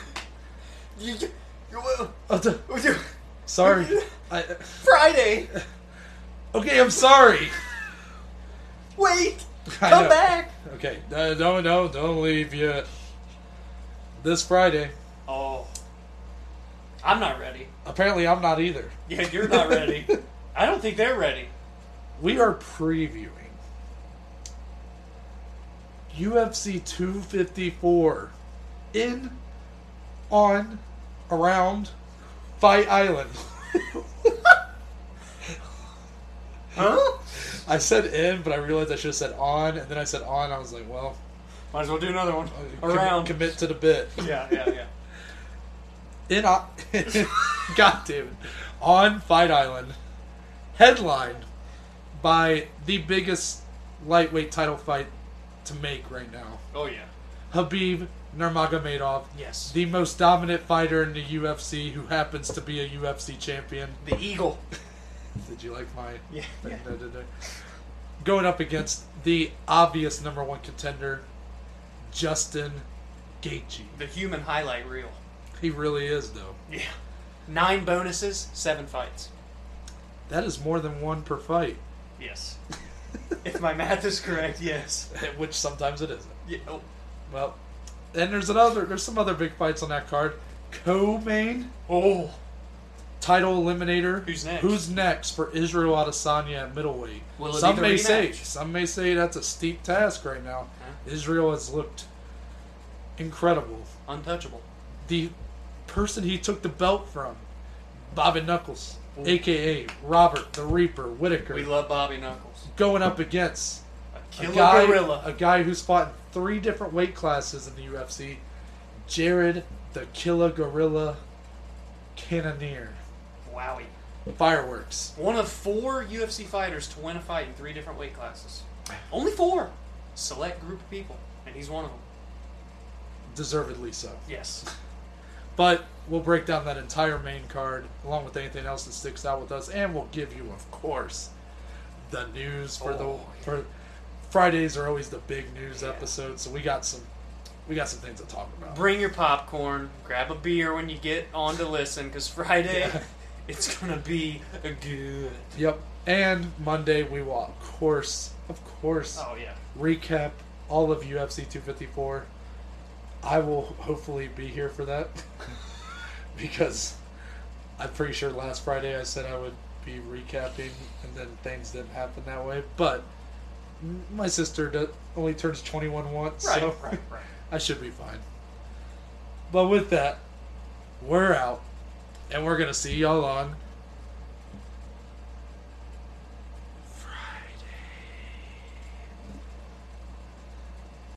You, you, you- Oh, you- sorry. I, Friday. okay, I'm sorry. Wait. Come back. Okay, no, no, no, don't leave yet. This Friday. Oh. I'm not ready. Apparently, I'm not either. Yeah, you're not ready. I don't think they're ready. We are previewing UFC 254 in, on, around Fight Island. Huh? I said in, but I realized I should have said on, and then I said on. I was like, well, Might as well do another one. Uh, commit- Around. commit to the bit. Yeah, yeah, yeah. in God damn it, on Fight Island, headlined by the biggest lightweight title fight to make right now, Oh yeah. Khabib Nurmagomedov, Yes. the most dominant fighter in the UFC, who happens to be a UFC champion. The eagle. Did you like my? Yeah. thing that I did there? Going up against the obvious number one contender, Justin Gaethje. The human highlight reel. He really is, though. Yeah. Nine bonuses, seven fights. That is more than one per fight, Yes. if my math is correct, yes. which sometimes it isn't. Yeah. Oh. Well, then there's another. There's some other big fights on that card. Co-main oh. title eliminator. Who's next? Who's next for Israel Adesanya at middleweight? Will some may say. Some may say that's a steep task right now. Israel has looked incredible. Untouchable. The person he took the belt from, Bobby Knuckles, Ooh. aka Robert the Reaper Whittaker, We love Bobby Knuckles. going up against A a killer guy, gorilla. a guy who's fought in three different weight classes in the UFC, Jared the Killer Gorilla Cannonier. Wowie. Fireworks. One of four UFC fighters to win a fight in three different weight classes. Only four. Select group of people, and he's one of them. Deservedly so. Yes. But we'll break down that entire main card along with anything else that sticks out with us, and we'll give you, of course, the news for Oh, the for Fridays are always the big news episodes, so we got some we got some things to talk about. Bring your popcorn. Grab a beer when you get on to listen, because Friday Yeah. it's gonna be a good. Yep. And Monday we will, of course, of course, Oh yeah. Recap all of UFC 254. I will hopefully be here for that because I'm pretty sure last Friday I said I would be recapping, and then things didn't happen that way. But my sister only turns 21 once, Right. so Right. Right. I should be fine. But with that, we're out, and we're gonna see y'all on